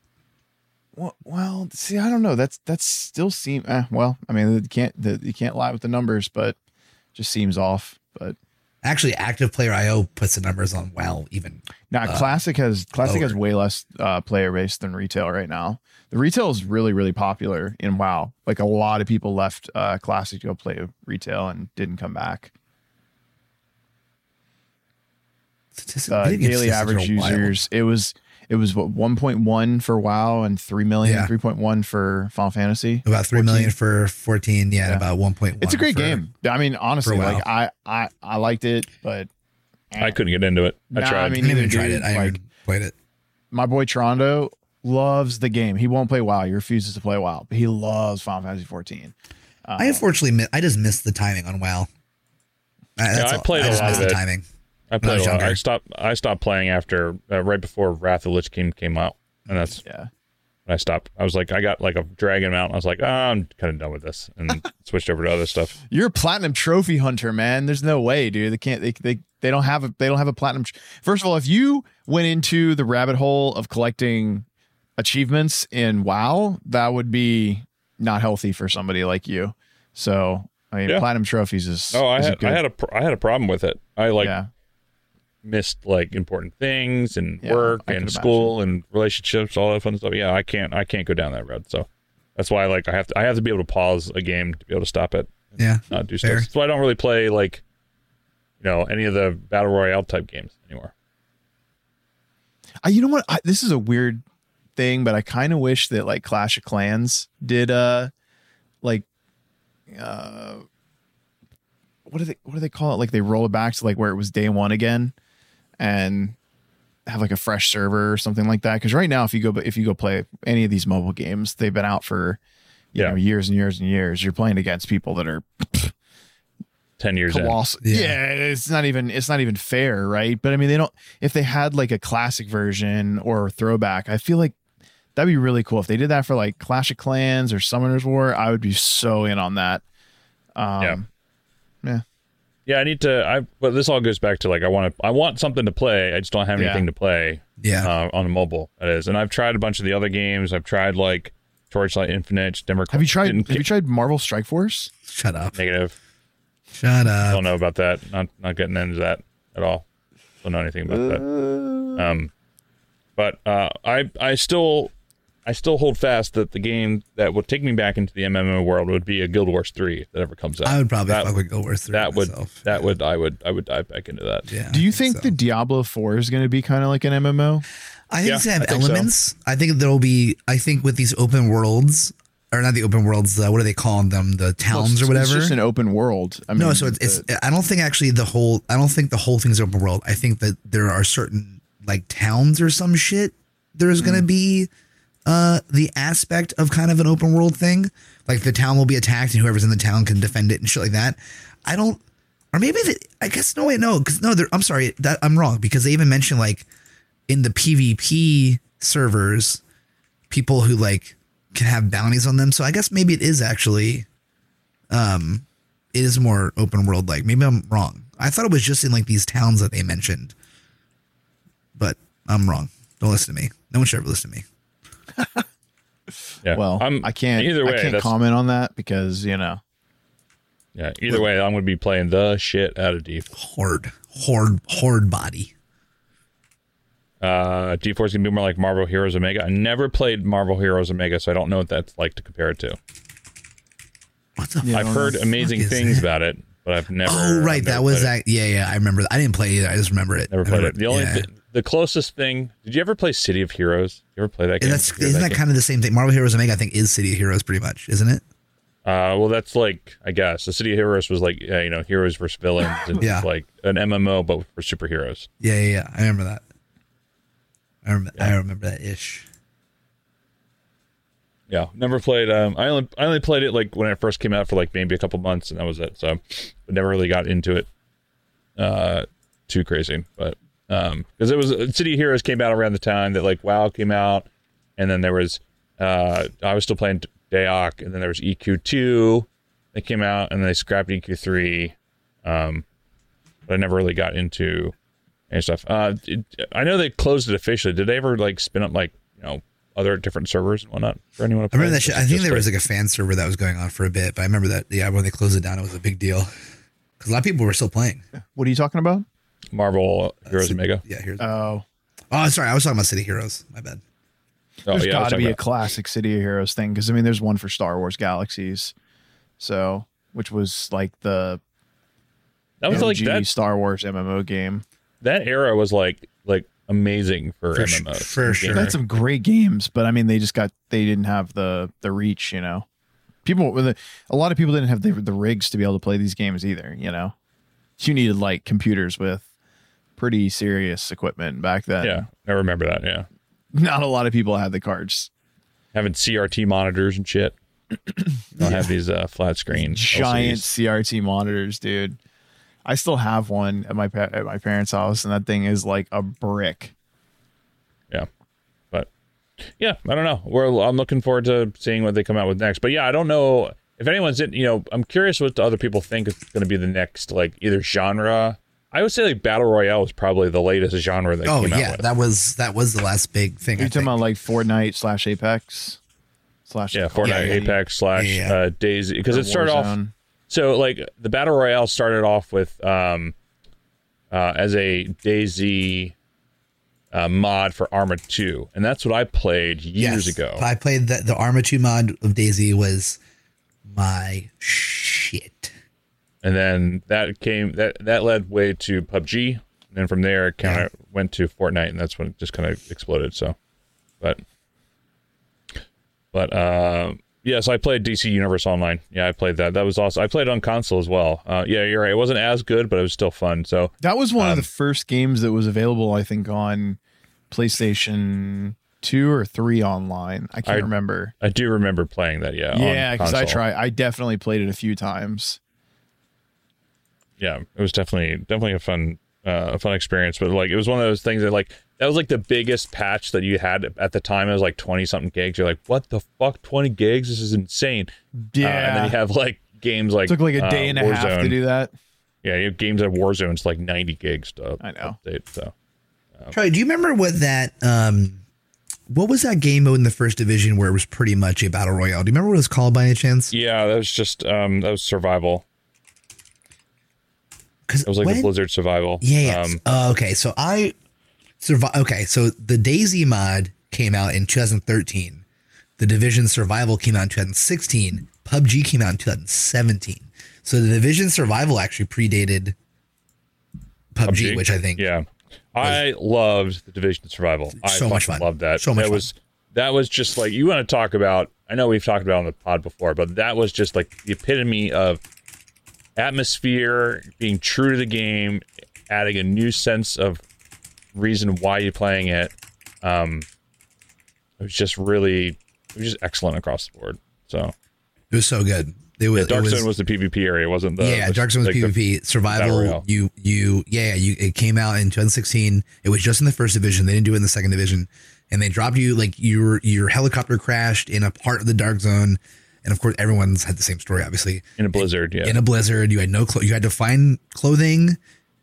well, well see I don't know that's that's still seem eh, well I mean you can't the, you can't lie with the numbers but just seems off but Actually, Active Player IO puts the numbers on WoW even. Now, uh, classic has classic lower. has way less uh, player base than retail right now. The retail is really really popular in WoW. Like a lot of people left uh, classic to go play retail and didn't come back. Statistics- Uh, daily average users it was it was what 1.1 for WoW and 3 million Yeah. 3.1 for Final Fantasy. About three million for 14. Yeah, and Yeah. about 1.1. It's a great for- game. I mean, honestly, WoW. like I I I liked it, but eh. I couldn't get into it. I Nah, tried. I I mean- haven't even Neither tried dude, it. I like- haven't played it. my boy Trondo loves the game. He won't play WoW. He refuses to play WoW, but he loves Final Fantasy 14. I um, unfortunately mi- I just missed the timing on WoW. I, that's I all. played I a just lot missed of the it. timing. I played was a lot. younger. I stopped. I stopped playing after uh, right before Wrath of Lich King came out, and that's Yeah. when I stopped. I was like, I got like a dragon mount. I was like, oh, I'm kind of done with this, and (laughs) switched over to other stuff. You're a platinum trophy hunter, man. There's no way, dude. They can't. They they, they don't have a. They don't have a platinum. tr- First of all, if you went into the rabbit hole of collecting achievements in WoW, that would be not healthy for somebody like you. So I mean, Yeah. platinum trophies is. Oh, I is had good- I had a pr- I had a problem with it. I like yeah. Missed like important things and Yeah, work I could and school and relationships, all that fun stuff. Yeah, I can't I can't go down that road. So that's why like I have to I have to be able to pause a game to be able to stop it, Yeah. not do Fair. stuff. So I don't really play like you know any of the battle royale type games anymore. I, you know what? I, this is a weird thing, but I kind of wish that like Clash of Clans did uh like uh what do they what do they call it? Like they roll it back to like where it was day one again, and have like a fresh server or something like that. Because right now, if you go but if you go play any of these mobile games, they've been out for you Yeah. know years and years and years. You're playing against people that are Ten years in. colossal. Yeah. Yeah. it's not even it's not even fair, right? But I mean, they don't. If they had like a classic version or throwback, I feel like that'd be really cool. If they did that for like Clash of Clans or Summoners War, I would be so in on that. Um, yeah. Yeah, I need to. I but this all goes back to like I want to. I want something to play. I just don't have Yeah. anything to play. Yeah. uh, on a mobile. That is, and I've tried a bunch of the other games. I've tried like Torchlight Infinite, Denver. Have you tried? Have you tried Marvel Strike Force? Shut up. negative. Shut I up. don't know about that. Not not getting into that at all. Don't know anything about that. Um, but uh, I I still I still hold fast that the game that would take me back into the MMO world would be a Guild Wars three that ever comes out. I would probably that, fuck with Guild Wars 3 that would myself. that would I would I would dive back into that. Yeah. Do you I think so. the Diablo Four is going to be kind of like an MMO? I think Yeah, it's gonna have I think so. elements. I think there'll be. I think with these open worlds, or not the open worlds. Uh, what are they calling them? The towns or whatever. It's just an open world. I mean, no, so it's, it's. I don't think actually the whole. I don't think the whole thing's open world. I think that there are certain like towns or some shit. There's Hmm. gonna be uh the aspect of kind of an open world thing. Like the town will be attacked and whoever's in the town can defend it and shit like that. I don't. Or maybe the, I guess no wait no because no I'm sorry that I'm wrong because they even mentioned like in the PvP servers people who like can have bounties on them. So I guess maybe it is actually um it is more open world like. Maybe I'm wrong. I thought it was just in like these towns that they mentioned. But I'm wrong. Don't listen to me. No one should ever listen to me. (laughs) Yeah. well, I'm, I can't. Either way, I can't comment on that because you know. yeah. Either way, I'm going to be playing the shit out of D. Horde. Horde horde body. Uh, D4 is going to be more like Marvel Heroes Omega. I never played Marvel Heroes Omega, so I don't know what that's like to compare it to. What the Yeah, I've I don't heard know. amazing Fuck is things that? about it, but I've never. Oh right, I've that never was played it. that. Yeah, yeah, I remember. I didn't play it either. I just remember it. Never I played remember- it. The only yeah. th- the closest thing. Did you ever play City of Heroes? You ever play that game? That's isn't that game? kind of the same thing? Marvel Heroes Omega, I think, is City of Heroes pretty much, isn't it? Uh, well, that's like I guess the City of Heroes was like yeah, you know heroes versus villains, and (laughs) Yeah. like an MMO but for superheroes. Yeah, yeah, yeah. I remember that. I remember. I remember that ish. Yeah, never played. Um, I only I only played it like when it first came out for like maybe a couple months, and that was it. So, I never really got into it. Uh, too crazy, but um, because it was City of Heroes came out around the time that like WoW came out, and then there was uh, I was still playing DAoC, and then there was EQ two that came out, and then they scrapped EQ three. Um, but I never really got into and stuff. Uh, it, I know they closed it officially. Did they ever like spin up like you know other different servers and whatnot for anyone? To I remember that shit. I think there like- was like a fan server that was going on for a bit, but I remember that. Yeah, when they closed it down, it was a big deal because a lot of people were still playing. What are you talking about? Marvel uh, Heroes Omega. Yeah, here's. Oh, oh, sorry, I was talking about City Heroes. My bad. Oh there's yeah, got to talking be a classic City of Heroes thing because I mean, there's one for Star Wars Galaxies, so which was like the that was like OG that. Star Wars MMO game. That era was like like amazing for, For sh- MMOs. for sure. They had some great games, but I mean, they just got they didn't have the the reach. You know, people with a, a lot of people didn't have the the rigs to be able to play these games either. You know, you needed like computers with pretty serious equipment back then. Yeah, I remember that. Yeah, (laughs) Not a lot of people had the cards. Having CRT monitors and shit. (clears throat) Don't have these uh, flat screen Giant LCDs. CRT monitors, dude. I still have one at my pa- at my parents' house, and that thing is like a brick. Yeah, but yeah, I don't know. We're I'm looking forward to seeing what they come out with next. But yeah, I don't know if anyone's in. You know, I'm curious what the other people think is going to be the next like either genre. I would say like battle royale is probably the latest genre that. Oh came out yeah, with. that was that was the last big thing. Are I you talking think. about like Fortnite slash Apex slash yeah, Fortnite, Yeah, yeah, Apex slash Yeah, yeah. uh, DayZ because it started off. So like the battle royale started off with um uh as a DayZ uh, mod for Arma 2 and that's what I played years Yes. ago. I played the the Arma 2 mod of DayZ was my shit. And then that came that that led way to PUBG and then from there it kind of went to Fortnite and that's when it just kind of exploded so. But but uh yeah so I played DC Universe Online. Yeah I played that. That was awesome. I played on console as well. Uh yeah you're right. It wasn't as good but it was still fun so That was one of Um, the first games that was available, I think, on PlayStation two or three online. I can't I- remember. I do remember playing that yeah Yeah, because I try. I definitely played it a few times. Yeah, it was definitely definitely a fun uh, a fun experience. But like it was one of those things that like that was like the biggest patch that you had at the time. It was like twenty something gigs. You're like, what the fuck, twenty gigs? This is insane. Yeah, Uh, and then you have like games like took like a uh, day and a half to do that. Yeah, you have games at Warzone's like ninety gigs to I know. update. So Charlie, do you remember what that um what was that game mode in the first division where it was pretty much a battle royale? Do you remember what it was called by any chance? yeah, that was just um that was survival. Because It was like the Blizzard survival. Yeah. yeah. Um, oh, okay. So I survive. Okay. So the DayZ mod came out in 2013. The Division Survival came out in 2016. PUBG came out in 2017. So the Division Survival actually predated PUBG, PUBG? which I think. Yeah, I loved the Division Survival. I So much fun. Loved that. So much that fun. was that was just like you want to talk about. I know we've talked about on the pod before, but that was just like the epitome of atmosphere, being true to the game, adding a new sense of reason why you're playing it. Um, it was just really, it was just excellent across the board. So It was so good. It was. Dark was, Zone was the PvP area, wasn't the yeah, the- Dark Zone was like the- PvP Battle survival. You you yeah you it came out in 2016. It was just in the first division. They didn't do it in the second division, and they dropped you like your your helicopter crashed in a part of the Dark Zone, and of course everyone's had the same story. Obviously, in a blizzard. Yeah, in a blizzard, you had no clo- you had to find clothing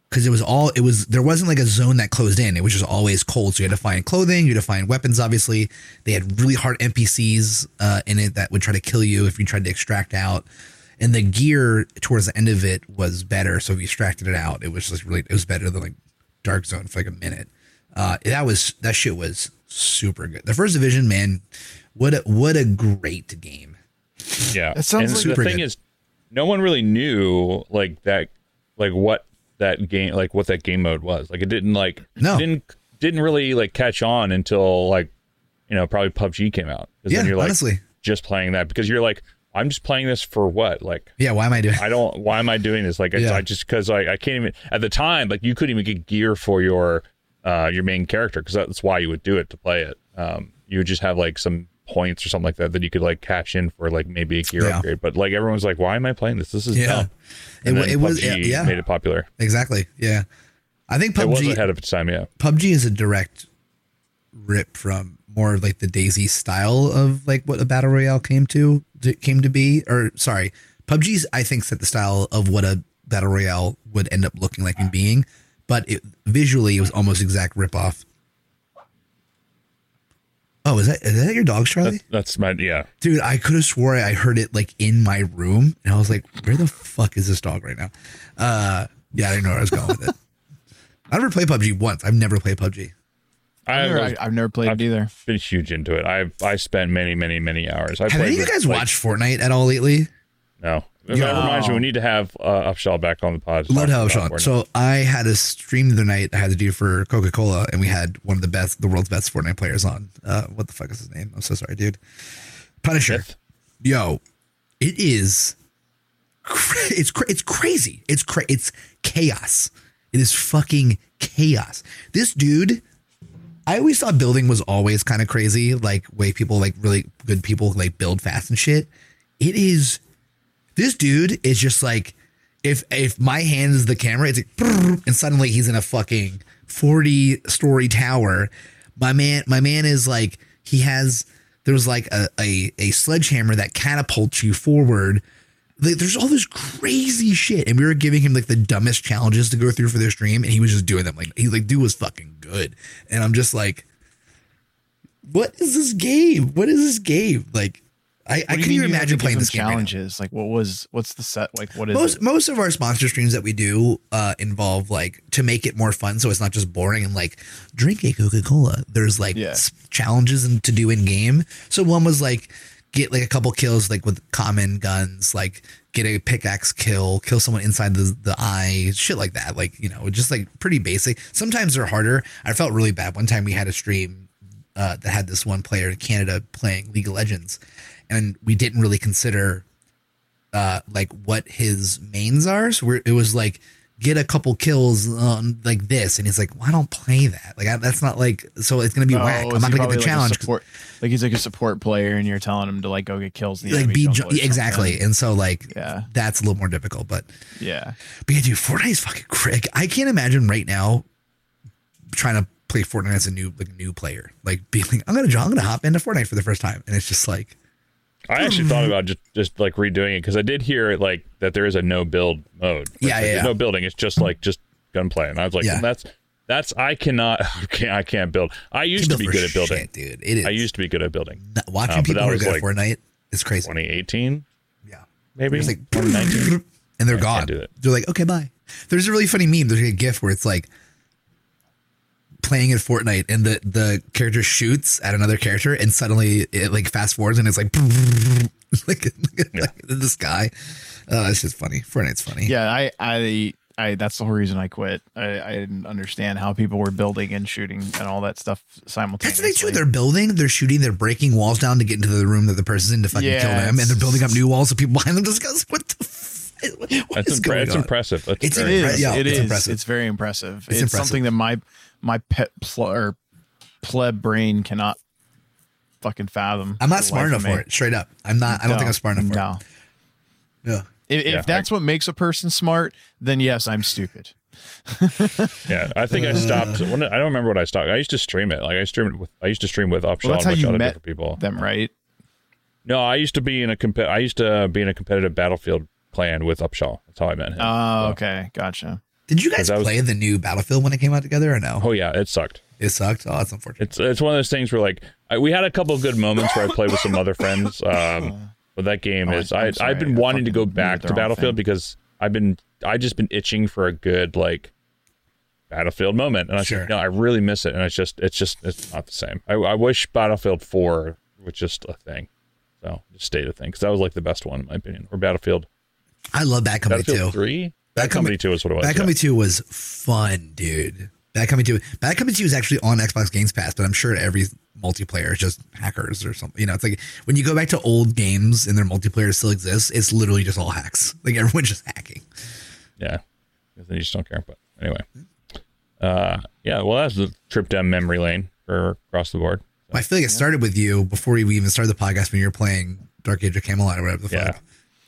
because it was all it was there wasn't like a zone that closed in. It was just always cold. So you had to find clothing. You had to find weapons. Obviously, they had really hard NPCs uh, in it that would try to kill you if you tried to extract out. And the gear towards the end of it was better. So if you extracted it out, it was just really it was better than like Dark Zone for like a minute. Uh, that was that shit was super good. The first division, man, what a what a great game. Yeah, That sounds and like- the thing good. is, no one really knew like that, like what that game, like what that game mode was. Like it didn't like No. didn't didn't really like catch on until like you know probably PUBG came out. Yeah, then you're like honestly. just playing that because you're like I'm just playing this for what like. Yeah, why am I doing? It? I don't. (laughs) Why am I doing this? Like, Yeah. I, I just because like I can't even at the time. Like, you couldn't even get gear for your uh your main character because that's why you would do it to play it. Um, you would just have like some points or something like that that you could like cash in for like maybe a gear Yeah. upgrade. But like everyone's like, why am I playing this? This is Yeah. dumb. It And then it was- PUBG yeah. made it popular. Exactly. Yeah. I think It was PUBG ahead of its time. Yeah. PUBG is a direct rip from more of like the DayZ style of like what a battle royale came to came to be. Or sorry, PUBG's I think set the style of what a battle royale would end up looking like and being, but it, visually it was almost exact rip off. Oh, is that is that your dog, Charlie? That's, that's my yeah. Dude, I could have swore I heard it like in my room, and I was like, "Where the fuck is this dog right now?" Uh, yeah, I didn't know where I was going with it. (laughs) I never played PUBG once. I've never played PUBG. I I've never, was, I, have never played I've- it either. been huge into it. I I spent many many many hours. I Have played any of you guys like- watched Fortnite at all lately? No. That Yeah. reminds me, we need to have uh, Upshaw back on the pod. to Love talk to have. Fortnite. So I had a stream the night I had to do for Coca Cola, and we had one of the best, the world's best Fortnite players on. Uh, what the fuck is his name? I'm so sorry, dude. Punisher. Yo, it is. Cra- it's cra- it's crazy. It's cra- it's chaos. It is fucking chaos. This dude I always thought building was always kind of crazy, like way people like really good people like build fast and shit. It is this dude is just like if if my hand is the camera, it's like and suddenly he's in a fucking 40 story tower. My man my man is like he has there's like a, a, a sledgehammer that catapults you forward. Like, there's all this crazy shit, and we were giving him like the dumbest challenges to go through for their stream, and he was just doing them. Like he's like, dude was fucking good, and I'm just like, what is this game? What is this game? Like, I, I What do you couldn't even imagine playing this game. right challenges. like, what was what's the set? Like, what is most it? most of our sponsor streams that we do uh, involve like to make it more fun, so it's not just boring and like drink a Coca Cola. There's like Yeah. challenges and to do in game. So one was like get like a couple kills like with common guns, like get a pickaxe kill, kill someone inside the the eye, shit like that. Like you know, just like pretty basic. Sometimes they're harder. I felt really bad one time. We had a stream uh, that had this one player in Canada playing League of Legends, and we didn't really consider uh like what his mains are. So we're, it was like get a couple kills on like this, and he's like, well, I don't play that. Like I, that's not like so it's gonna be whack. Oh, I'm not gonna get the like challenge. support, like he's like a support player, and you're telling him to like go get kills. like be ju- something. exactly, and so like Yeah. that's a little more difficult. But Yeah. but yeah, dude, Fortnite is fucking crack. I can't imagine right now trying to play Fortnite as a new like new player. Like being like, I'm gonna jump, I'm gonna hop into Fortnite for the first time, and it's just like I actually thought about just just like redoing it because I did hear like that there is a no build mode. Yeah, yeah, there's yeah. No building. It's just like just gunplay, and I was like, Yeah. well, that's that's I cannot (laughs) I can't I can't build. I used to be good at building. shit, dude. It is. I used to be good at building. watching uh, people who are good like at Fortnite is crazy. 2018, Yeah. maybe It's like 2019. (laughs) and they're gone. They're like, okay, bye. There's a really funny meme. There's a GIF where it's like playing in Fortnite, and the the character shoots at another character, and suddenly it like fast forwards, and it's like (laughs) like, like in the sky. Uh, it's just funny. Fortnite's funny. Yeah. I. I. I. That's the whole reason I quit. I. I didn't understand how people were building and shooting and all that stuff That's simultaneously. what they do. They're building, they're shooting, they're breaking walls down to get into the room that the person's in to fucking Yeah, kill them, and they're building up new walls so people behind them just goes, "What the? F- what That's is impre- going it's on?" impressive. That's it's, impre- yeah, it it's is. impressive. It's very impressive. It's It's, impressive. something that my my pet pl- or pleb brain cannot fucking fathom. I'm not smart enough for it. Straight up, I'm not. I don't think I'm smart enough for no. it. Yeah. If, Yeah, if that's what makes a person smart, then yes, I'm stupid. (laughs) Yeah, I think I uh, stopped. When, I don't remember what I stopped. I used to stream it. Like I streamed with. I used to stream with Upshaw Well, that's and how a bunch you of other met different people. them, right? No, I used to be in a comp- I used to be in a competitive battlefield clan with Upshaw. That's how I met him. Oh, So- okay, gotcha. Did you guys that was- play the new Battlefield when it came out together or no? Oh yeah, it sucked. It sucked. Oh, that's unfortunate. It's it's one of those things where like I, we had a couple of good moments where I played with some other friends. (laughs) Um, but that game Oh, is I'm I sorry, I've been I wanting to go back to Battlefield thing. because I've been I just been itching for a good like Battlefield moment, and I Sure. said, no, I really miss it, and it's just it's just it's not the same. I, I wish Battlefield Four was just a thing, so just stayed a thing because that was like the best one in my opinion. Or Battlefield I love that Company Battlefield 2. Three. Bad Bad Company Company- Two is what it was. Bad yeah. Company 2 was fun, dude. Bad Company 2. Bad Company 2 is actually on Xbox Games Pass, but I'm sure every multiplayer is just hackers or something. You know, it's like when you go back to old games and their multiplayer still exists, it's literally just all hacks. Like (laughs) everyone's just hacking. Yeah, then you just don't care. But anyway, uh, yeah. Well, that's the trip down memory lane for across the board. I feel like it started with you before we even started the podcast when you were playing Dark Age of Camelot or whatever the Yeah.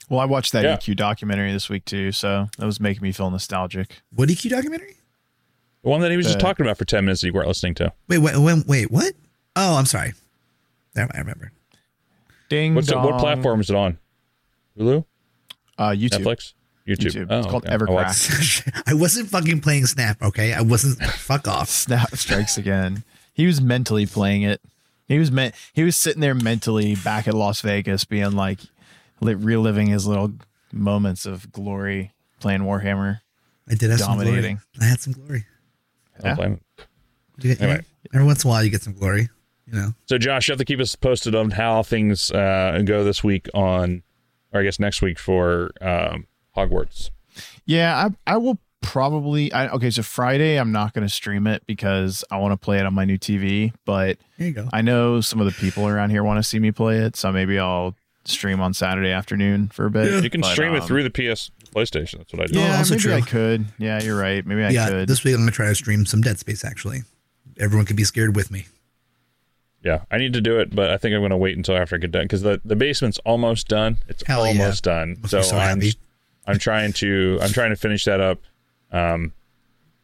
Fuck. Well, I watched that Yeah. EQ documentary this week too, so that was making me feel nostalgic. What EQ documentary? The one that he was just talking about for ten minutes that you weren't listening to. Wait, wait, wait, wait, what? Oh, I'm sorry. There, I remember. Ding What's it, what platform is it on? Hulu, Uh, YouTube. Netflix, YouTube. YouTube. Oh, It's called okay. I Evercrack. (laughs) (laughs) I wasn't fucking playing Snap, okay? I wasn't. fuck off. (laughs) Snap strikes again. He was mentally playing it. He was meant. He was sitting there mentally back at Las Vegas, being like, li- reliving his little moments of glory playing Warhammer. I did have some glory. I had some glory. I'm Yeah. playing. You get- Anyway. Every once in a while, you get some glory. You know. So, Josh, you have to keep us posted on how things uh, go this week on, or I guess next week for um, Hogwarts. Yeah, I I will probably. I, okay, so Friday I'm not going to stream it because I want to play it on my new TV. But Here you go. I know some of the people around here want to see me play it, so maybe I'll stream on Saturday afternoon for a bit. You can But, stream it um, through the PS PlayStation. That's what I do. Oh, Yeah, also maybe true. I could. Yeah, you're right. Maybe I yeah, could. this week I'm gonna try to stream some Dead Space. Actually, everyone can be scared with me. Yeah, I need to do it, but I think I'm going to wait until after I get done because the, the basement's almost done. It's Hell yeah. almost done. Must So, so I'm. I'm trying to I'm trying to finish that up. Um,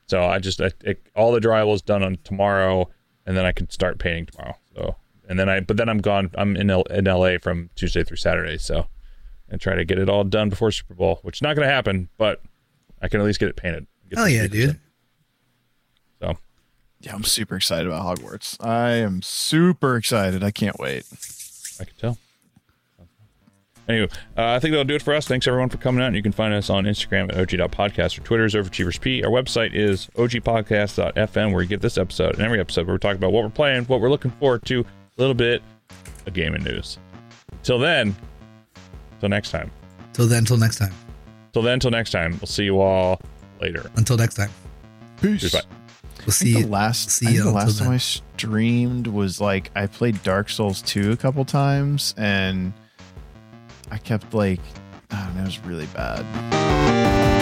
so I just I, it, all the drywall is done on tomorrow, and then I can start painting tomorrow. So and then I but then I'm gone. I'm in L, in LA from Tuesday through Saturday. So and try to get it all done before Super Bowl, which is not going to happen, but I can at least get it painted. Get Hell yeah, dude. in. So Yeah, I'm super excited about Hogwarts. I am super excited. I can't wait. I can tell. Anyway, uh, I think that'll do it for us. Thanks everyone for coming out. You can find us on Instagram at og.podcast or Twitter is overachievers.p. Our website is ogpodcast.fm where you get this episode and every episode where we talk about what we're playing, what we're looking forward to, a little bit of gaming news. Till then, till next time. Till then, till next time. Till then, till next time. We'll see you all later. Until next time. Peace. Goodbye. We'll see you. the last, see you the last time then. I streamed was like I played Dark Souls 2 a couple times and I kept like, I don't know, it was really bad.